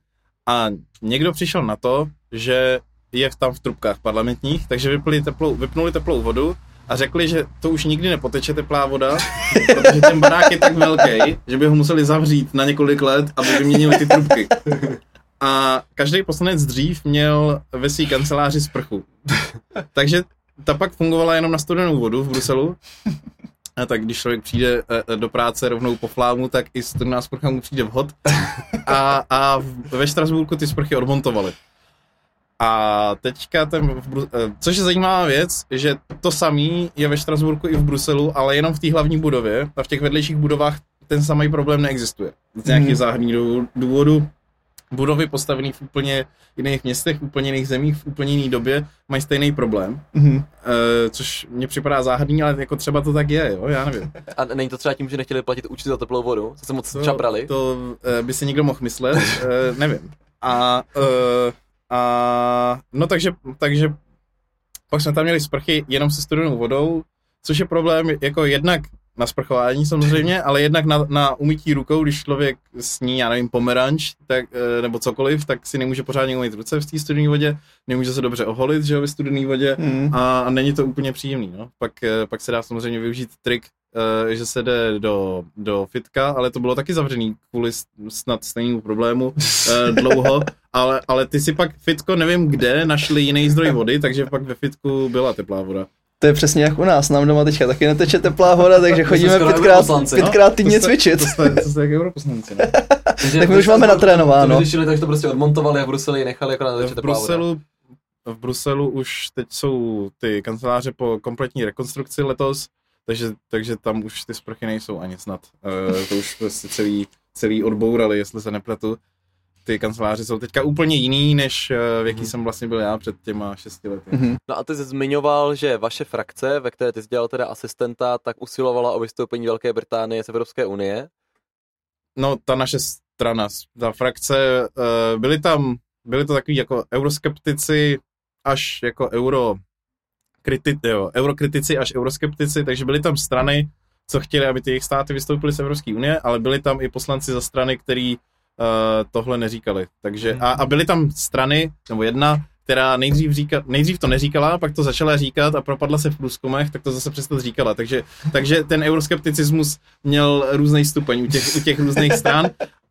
A někdo přišel na to, že je tam v trubkách parlamentních, takže vypli teplou, vypnuli teplou vodu a řekli, že to už nikdy nepoteče teplá voda, protože ten barák je tak velký, že by ho museli zavřít na několik let, aby vyměnili ty trubky. A každý poslanec dřív měl ve své kanceláři sprchu. Takže ta pak fungovala jenom na studenou vodu v Bruselu. A tak když člověk přijde eh, do práce rovnou po flámu, tak i studená sprcha mu přijde vhod. A, a ve Štrasburku ty sprchy odmontovali. A teďka ten, v Bru- eh, což je zajímavá věc, že to samý je ve Štrasburku i v Bruselu, ale jenom v té hlavní budově. A v těch vedlejších budovách ten samý problém neexistuje. Z nějakých Mhm. záhadných důvodů budovy postavené v úplně jiných městech, v úplně jiných zemích, v úplně jiné době mají stejný problém, Mhm. e, což mně připadá záhadný, ale jako třeba to tak je, jo, já nevím. A není to třeba tím, že nechtěli platit účty za teplou vodu? Co se moc čaprali? To e, by si někdo mohl myslet, e, nevím. A, e, a no takže, takže pak jsme tam měli sprchy jenom se studenou vodou, což je problém jako jednak na sprchování samozřejmě, ale jednak na, na umytí rukou, když člověk sní, já nevím, pomeranč tak, e, nebo cokoliv, tak si nemůže pořádně umýt ruce v té studené vodě, nemůže se dobře oholit, že jo, ve studené vodě Mhm. a, a není to úplně příjemný, no. Pak, eh, pak se dá samozřejmě využít trik, eh, že se jde do, do fitka, ale to bylo taky zavřený kvůli snad stejnému problému eh, dlouho, ale, ale ty si pak fitko, nevím kde, našli jiný zdroj vody, takže pak ve fitku byla teplá voda. To je přesně jak u nás, nám doma teďka taky neteče teplá voda, takže chodíme pětkrát, no. pětkrát týdně To jste- cvičit. To jste, to jste jak europoslanci, no. Takže Tak my už máme natrénováno. To vyřešili, takže to prostě odmontovali a v Bruseli ji nechali jako na V Bruselu, v Bruselu už teď jsou ty kanceláře po kompletní rekonstrukci letos, takže, takže tam už ty sprchy nejsou ani snad. Uh, to už prostě celý, celý odbourali, jestli se nepletu. Ty kanceláře jsou teďka úplně jiný, než eh, v jaký Mhm. jsem vlastně byl já před těma šesti lety. Mhm. No a ty jsi zmiňoval, že vaše frakce, ve které ty jsi dělal teda asistenta, tak usilovala o vystoupení Velké Británie z Evropské unie. No, ta naše strana, ta frakce, uh, byli tam, byli to takový jako euroskeptici až jako euro kriti, jo, eurokritici až euroskeptici, takže byly tam strany, co chtěli, aby ty jejich státy vystoupily z Evropské unie, ale byli tam i poslanci za strany, který uh, tohle neříkali. Takže, a, a byly tam strany, nebo jedna, která nejdřív, říka, nejdřív to neříkala, pak to začala říkat a propadla se v průzkumech, tak to zase přesto říkala. Takže, takže ten euroskepticismus měl různý stupeň u těch, u těch různých stran.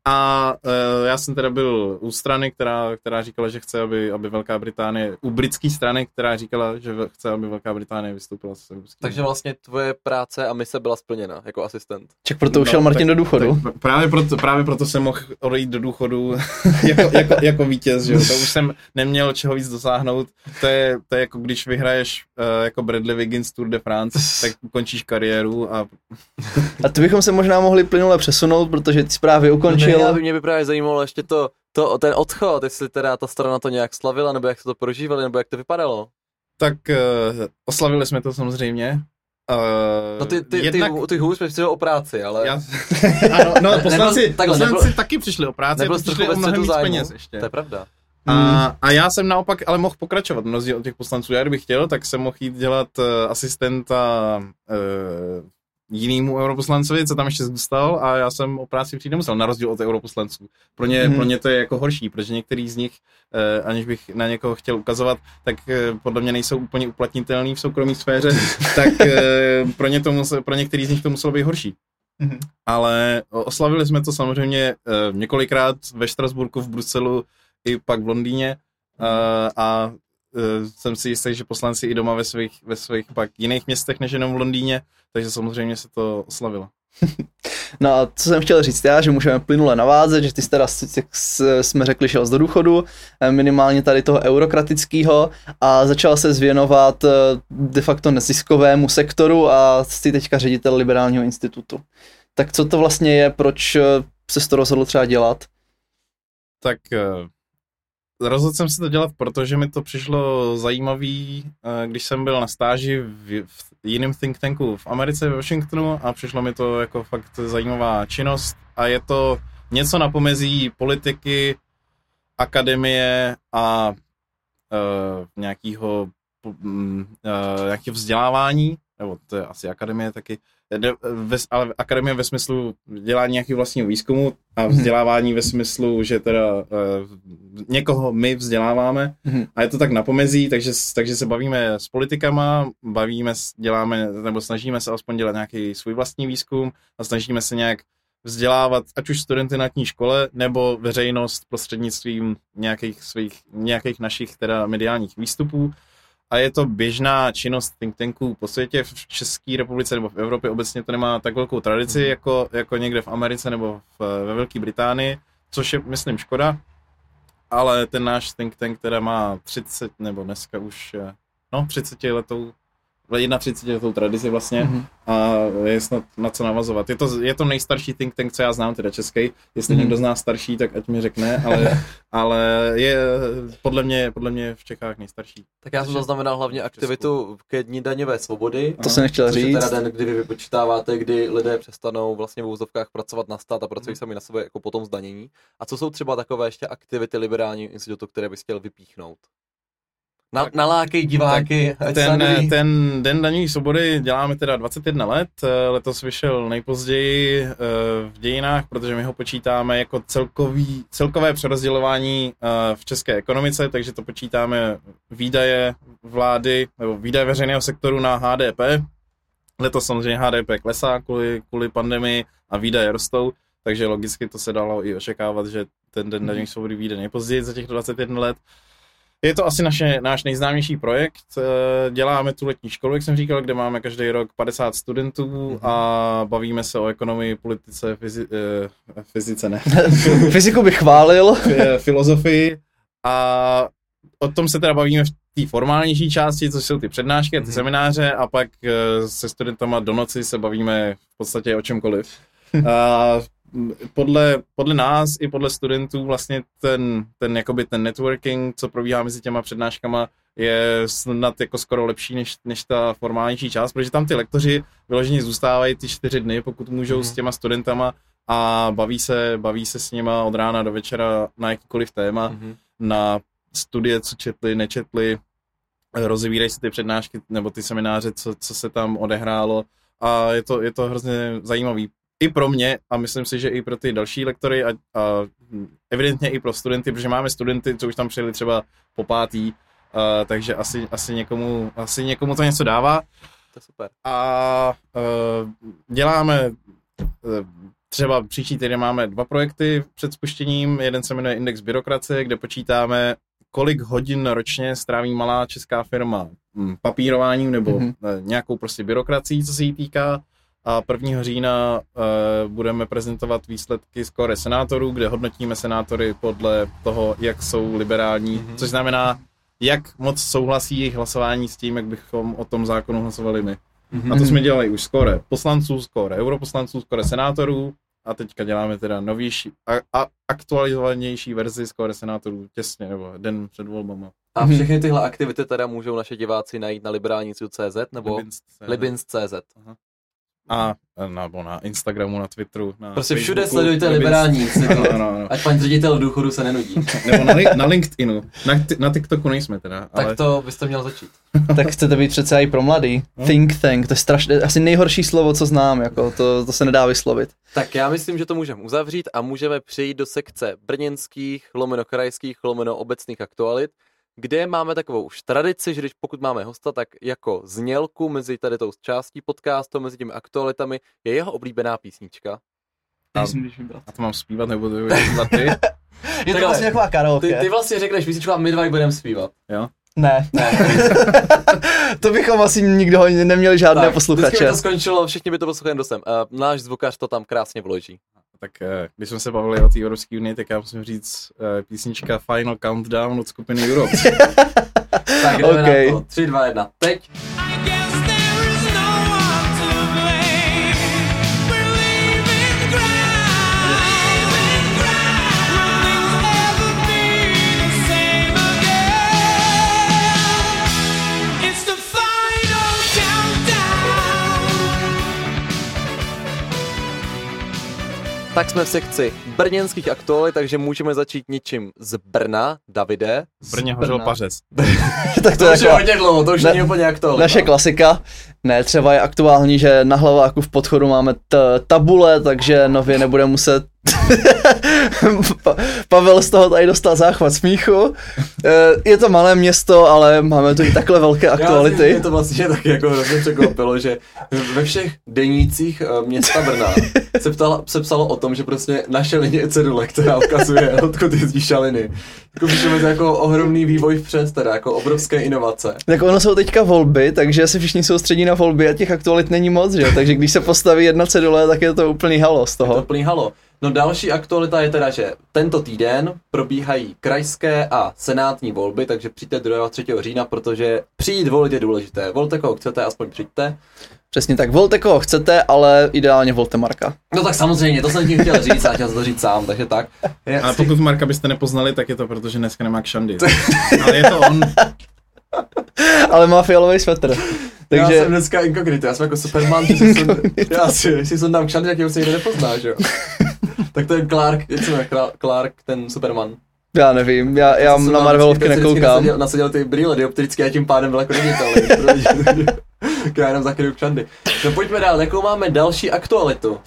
A uh, já jsem teda byl u strany, která, která říkala, že chce, aby, aby Velká Británie, u britské strany, která říkala, že chce, aby Velká Británie vystoupila z Evropské Takže vlastně tvoje práce a mise byla splněna jako asistent. Ček proto ušel Martin do důchodu. Tak právě, proto, právě proto jsem mohl odejít do důchodu jako, jako, jako vítěz, že jo. To už jsem neměl čeho víc dosáhnout. To je, to je jako když vyhraješ uh, jako Bradley Wiggins Tour de France, tak ukončíš kariéru a A to bychom se možná mohli plynule přesunout, protože ty zprávy ukončil. By mě by právě zajímalo ještě to, to, ten odchod, jestli teda ta strana to nějak slavila, nebo jak se to prožívali, nebo jak to vypadalo. tak uh, oslavili jsme to samozřejmě. Uh, No ty, ty, jednak, ty, ty hůř přišel o práci, ale já, ano, no, poslanci, Nebyl- takhle, poslanci nebyl- taky přišli o práci, nebyl přišli o mnohem víc zájmu. peněz ještě. to je pravda. A, a já jsem naopak ale mohl pokračovat, rozdíl od těch poslanců. Já kdybych chtěl, tak jsem mohl jít dělat uh, asistenta uh, jinému europoslancovi, co tam ještě zůstal a já jsem o práci přijít nemusel, na rozdíl od europoslanců. Pro ně, Mhm. pro ně to je jako horší, protože některý z nich, uh, aniž bych na někoho chtěl ukazovat, tak uh, podle mě nejsou úplně uplatnitelný v soukromé sféře, tak uh, pro, ně to musel, pro některý z nich to muselo být horší. Mm-hmm. Ale oslavili jsme to samozřejmě eh, několikrát ve Štrasburku, v Bruselu i pak v Londýně. Eh, a eh, jsem si jistý, že poslanci i doma ve svých, ve svých pak jiných městech než jenom v Londýně, takže samozřejmě se to oslavilo. No a co jsem chtěl říct já, že můžeme plynule navázet, že ty teda, jak jsme řekli, šel z do důchodu, eh, minimálně tady toho eurokratického a začal se zvěnovat eh, de facto neziskovému sektoru a jsi teďka ředitel Liberálního institutu. Tak co to vlastně je, proč eh, se to rozhodl třeba dělat? Tak rozhodl jsem se to dělat, protože mi to přišlo zajímavý, když jsem byl na stáži v, v jiném think tanku v Americe, v Washingtonu a přišlo mi to jako fakt zajímavá činnost. A je to něco na pomezí politiky, akademie a uh, nějakého uh, vzdělávání, nebo to je asi akademie taky, ve, ale akademie ve smyslu dělání nějakého vlastního výzkumu a mhm. vzdělávání ve smyslu, že teda uh, někoho my vzděláváme mm-hmm. a je to tak na pomezí, takže, takže se bavíme s politikama, bavíme, děláme, nebo snažíme se aspoň dělat nějaký svůj vlastní výzkum a snažíme se nějak vzdělávat ať už studenty na tní škole, nebo veřejnost prostřednictvím nějakých svých, nějakých našich teda mediálních výstupů a je to běžná činnost think tanků po světě, v České republice nebo v Evropě obecně to nemá tak velkou tradici mm. jako, jako někde v Americe nebo v, ve Velké Británii, což je, myslím, škoda, ale ten náš think tank, která má 30, nebo dneska už, eh, no 30 letou 31 letou tradici vlastně mm-hmm. a je snad na co navazovat. Je to, je to nejstarší think tank, co já znám, teda český. Jestli mm-hmm. někdo z nás starší, tak ať mi řekne, ale, ale je podle mě, podle mě v Čechách nejstarší. Tak já jsem zaznamenal hlavně aktivitu ke dní daňové svobody. To jsem nechtěl říct. Je teda den, kdy vy vypočítáváte, kdy lidé přestanou vlastně v úzovkách pracovat na stát a pracují mm. sami na sebe jako potom zdanění. A co jsou třeba takové ještě aktivity liberálního institutu, které bys chtěl vypíchnout? Na, nalákej diváky. Ten, ten Den daní svobody děláme teda 21 let, eh, letos vyšel nejpozději eh, v dějinách, protože my ho počítáme jako celkový, celkové přerozdělování eh, v české ekonomice, takže to počítáme výdaje vlády nebo výdaje veřejného sektoru na HDP. Letos samozřejmě HDP klesá kvůli, kvůli pandemii a výdaje rostou, takže logicky to se dalo i očekávat, že ten Den daní svobody vyjde nejpozději za těch 21 let. Je to asi naše, náš nejznámější projekt. Eh, děláme tu letní školu, jak jsem říkal, kde máme každý rok 50 studentů mm-hmm. a bavíme se o ekonomii, politice, fyzi, eh, fyzice ne. Fyziku bych chválil. Filozofii a o tom se teda bavíme v té formálnější části, což jsou ty přednášky, ty mm-hmm. semináře a pak eh, se studentama do noci se bavíme v podstatě o čemkoliv. A podle, podle nás i podle studentů vlastně ten, ten, jakoby ten networking, co probíhá mezi těma přednáškama, je snad jako skoro lepší než, než ta formálnější část, protože tam ty lektoři vyloženě zůstávají ty čtyři dny, pokud můžou mm. s těma studentama a baví se, baví se s nima od rána do večera na jakýkoliv téma, mm. na studie, co četli, nečetli, rozevírají se ty přednášky nebo ty semináře, co, co se tam odehrálo a je to, je to hrozně zajímavý i pro mě a myslím si, že i pro ty další lektory a, a evidentně i pro studenty, protože máme studenty, co už tam přijeli třeba po pátý, uh, takže asi, asi, někomu, asi někomu to něco dává. To je super. A uh, děláme uh, třeba příští týden máme dva projekty před spuštěním. Jeden se jmenuje Index byrokracie, kde počítáme, kolik hodin ročně stráví malá česká firma hm, papírováním nebo mm-hmm. nějakou prostě byrokracií, co se jí týká a 1. října uh, budeme prezentovat výsledky skore senátorů, kde hodnotíme senátory podle toho, jak jsou liberální, mm-hmm. což znamená, jak moc souhlasí jejich hlasování s tím, jak bychom o tom zákonu hlasovali my. Mm-hmm. A to jsme dělali už skore poslanců, skore europoslanců, skore senátorů a teďka děláme teda novější a, a aktualizovanější verzi skore senátorů těsně, nebo den před volbama. A mhm. všechny tyhle aktivity teda můžou naše diváci najít na liberálnicu.cz nebo libins.cz. A nebo na Instagramu, na Twitteru, na Prostě Facebooku, všude sledujte liberální, no, no, no. ať pan ředitel v důchodu se nenudí. Nebo na, na LinkedInu, na, na TikToku nejsme teda. Ale... Tak to byste měl začít. tak chcete být přece i pro mladý. No. Think tank, to je strašně, asi nejhorší slovo, co znám, jako to, to se nedá vyslovit. Tak já myslím, že to můžeme uzavřít a můžeme přejít do sekce brněnských, lomeno krajských, lomeno obecných aktualit. Kde máme takovou už tradici, že když pokud máme hosta, tak jako znělku mezi tady tou částí podcastu, mezi těmi aktualitami, je jeho oblíbená písnička. A, a to mám zpívat, nebo to vybrat ty? Je to Takhle, vlastně taková karaoke. Ty, ty vlastně řekneš písničku a my dva budeme zpívat. Jo? Ne, ne. to bychom asi nikdo neměli žádné Tak, posluchače. Vždycky by to skončilo, všichni by to poslouchali dosem. Uh, náš zvukař to tam krásně vloží. Tak eh, když jsme se bavili o té Evropské unii, tak já musím říct eh, písnička Final Countdown od skupiny Europe. Tak jdeme Okay. na to. 3, 2, 1, teď. Tak jsme v sekci brněnských aktualit, takže můžeme začít něčím z Brna. Davide. V Brně hořel pařez. tak to To je už je jako hodně dlouho, to už Ne- není úplně aktualita. naše klasika. Ne, třeba je aktuální, že na hlaváku v podchodu máme t- tabule, takže nově nebude muset Pavel z toho tady dostal záchvat smíchu. Eh, Je to malé město, ale máme tu i takhle velké Já, mě aktuality. to vlastně taky jako hrozně překvapilo, že ve všech denících eh, města Brna se, ptala, se psalo o tom, že prostě naše linie je cedule, která ukazuje, odkud jezdí šaliny. Jako píšeme to jako ohromný vývoj vpřed, teda jako obrovské inovace. Tak ono jsou teďka volby, takže se všichni soustředí na volby a těch aktualit není moc, že? Takže když se postaví jedna cedule, tak je to úplný halo z To toho. plný halo. No další aktualita je teda, že tento týden probíhají krajské a senátní volby, takže přijďte 2. a 3. října, protože přijít volit je důležité. Volte koho chcete, aspoň přijďte. Přesně tak, volte koho chcete, ale ideálně volte Marka. No tak samozřejmě, to jsem tím chtěl říct, a chtěl jsem to říct sám, takže tak. Je, Ale pokud Marka byste nepoznali, tak je to proto, že dneska nemá kšandy. Ale je to on. Ale má fialový svetr. Já Takže jsem dneska inkognito, já jsem jako Superman, že si sund, já si, když si sundám kšandy, tak je prostě nikdo nepozná, že jo. tak to je Clark, jak se Clark, ten Superman. já nevím, já, já Jsem na Marvelovky nekoukám. Nasadil, nasadil ty brýle dioptrické a tím pádem byl jako neviditelný. já jenom zakryju kšandy. No pojďme dál, jakou máme další aktualitu?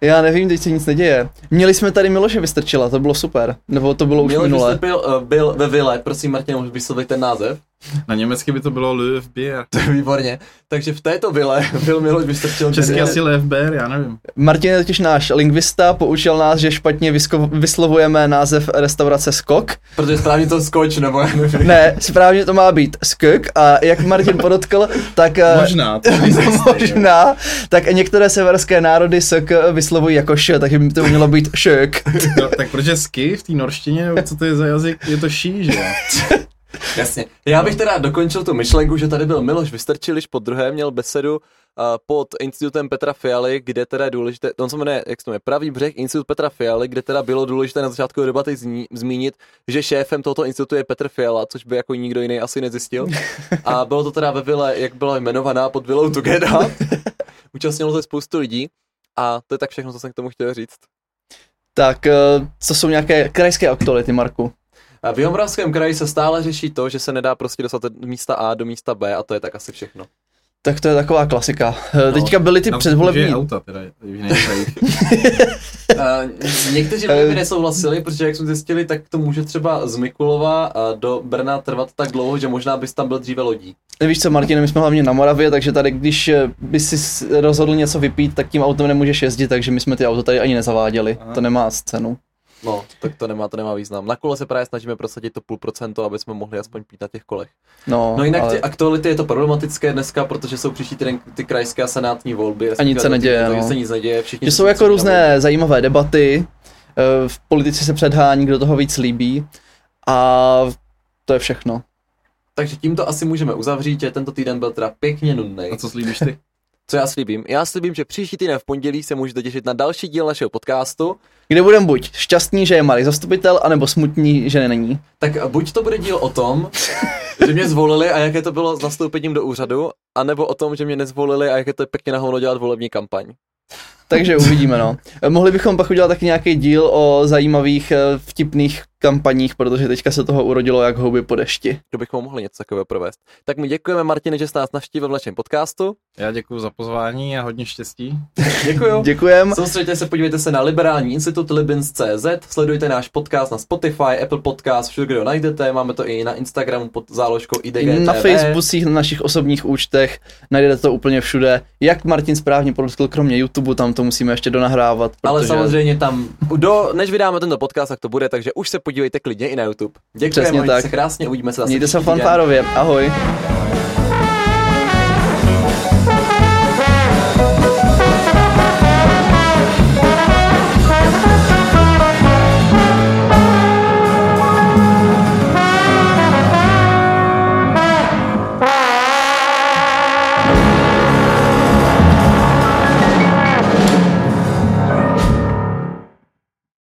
Já nevím, teď se nic neděje. Měli jsme tady Miloše Vystrčila, to bylo super. Nebo to bylo už Miloš minule. vystoupil, uh, byl ve Vile, prosím Martin, můžeš vyslovit ten název? Na německy by to bylo Löw Bier. Výborně. Takže v této Vile byl Miloš vystrčil Česky tedy- asi Löw Bier, já nevím. Martin je totiž náš lingvista, poučil nás, že špatně vysko- vyslovujeme název restaurace Skok. Protože správně to skoč, nebo já nevím. Ne, správně to má být Skok a jak Martin podotkl, tak... eh, Možná, to. Možná, tak některé severské národy sk vyslovují jako š, takže by to mělo být šök. No, tak proč je ski v té norštině, nebo co to je za jazyk, je to ší, že jo? Jasně. Já bych teda dokončil tu myšlenku, že tady byl Miloš Vystrčiliš, po druhé měl besedu uh, pod institutem Petra Fialy, kde teda je důležité, on se jmenuje, jak se to jmenuje, Pravý břeh, institut Petra Fialy, kde teda bylo důležité na začátku debaty zní, zmínit, že šéfem tohoto institutu je Petr Fiala, což by jako nikdo jiný asi nezjistil. A bylo to teda ve vile, jak byla jmenovaná pod vilou Tugeda. Účastnilo se spoustu lidí. A to je tak všechno, co jsem k tomu chtěl říct. Tak, eh, co jsou nějaké krajské aktuality, Marku? A v Jihomoravském kraji se stále řeší to, že se nedá prostě dostat od místa A do místa B a to je tak asi všechno. Tak to je taková klasika. No, Teďka byly ty předvolební... auta, teda. Uh, někteří lidé by nesouhlasili, protože jak jsme zjistili, tak to může třeba z Mikulova do Brna trvat tak dlouho, že možná bys tam byl dříve lodí. Víš co, Martin, my jsme hlavně na Moravě, takže tady, když eh, by si rozhodl něco vypít, tak tím autem nemůžeš jezdit, takže my jsme ty auto tady ani nezaváděli. Aha. To nemá cenu. No, tak to nemá, to nemá význam. Na kole se právě snažíme prosadit to půl procento, aby jsme mohli aspoň pít na těch kolech. No, No jinak ale ty aktuality je to problematické dneska, protože jsou příští týden ty krajské a senátní volby. A nic se neděje, Takže no. se nic neděje. Všichni jsou jako různé volby. zajímavé debaty, eh, v politici se předhání, kdo toho víc líbí a to je všechno. Takže tímto asi můžeme uzavřít, že tento týden byl teda pěkně nudný. A co slíbíš ty? Co já slíbím? Já slíbím, že příští týden v pondělí se můžete těšit na další díl našeho podcastu. Kde budeme buď šťastný, že je malý zastupitel, anebo smutný, že není. Tak buď to bude díl o tom, že mě zvolili a jaké to bylo s nastoupením do úřadu, anebo o tom, že mě nezvolili a jak je to pěkně na hovno dělat volební kampaň. Takže uvidíme, no. Mohli bychom pak udělat taky nějaký díl o zajímavých, eh, vtipných kampaních, protože teďka se toho urodilo jak houby po dešti. To bychom mohli něco takového provést. Tak my děkujeme, Martine, že jste nás navštívil v našem podcastu. Já děkuji za pozvání a hodně štěstí. Děkuju. Děkujem. Soustředěte se, podívejte se na Liberální institut Libins.cz, sledujte náš podcast na Spotify, Apple Podcast, všude, kde ho najdete, máme to i na Instagramu pod záložkou IDGTV. Na Facebookích, na našich osobních účtech, najdete to úplně všude. Jak Martin správně podotkl, kromě YouTube, tam to musíme ještě donahrávat. Ale protože- samozřejmě tam, do, než vydáme tento podcast, tak to bude, takže už se podívejte klidně i na YouTube. Děkujeme, Přesně tak. se krásně, uvidíme se zase Mějte se fanfárově. Ahoj.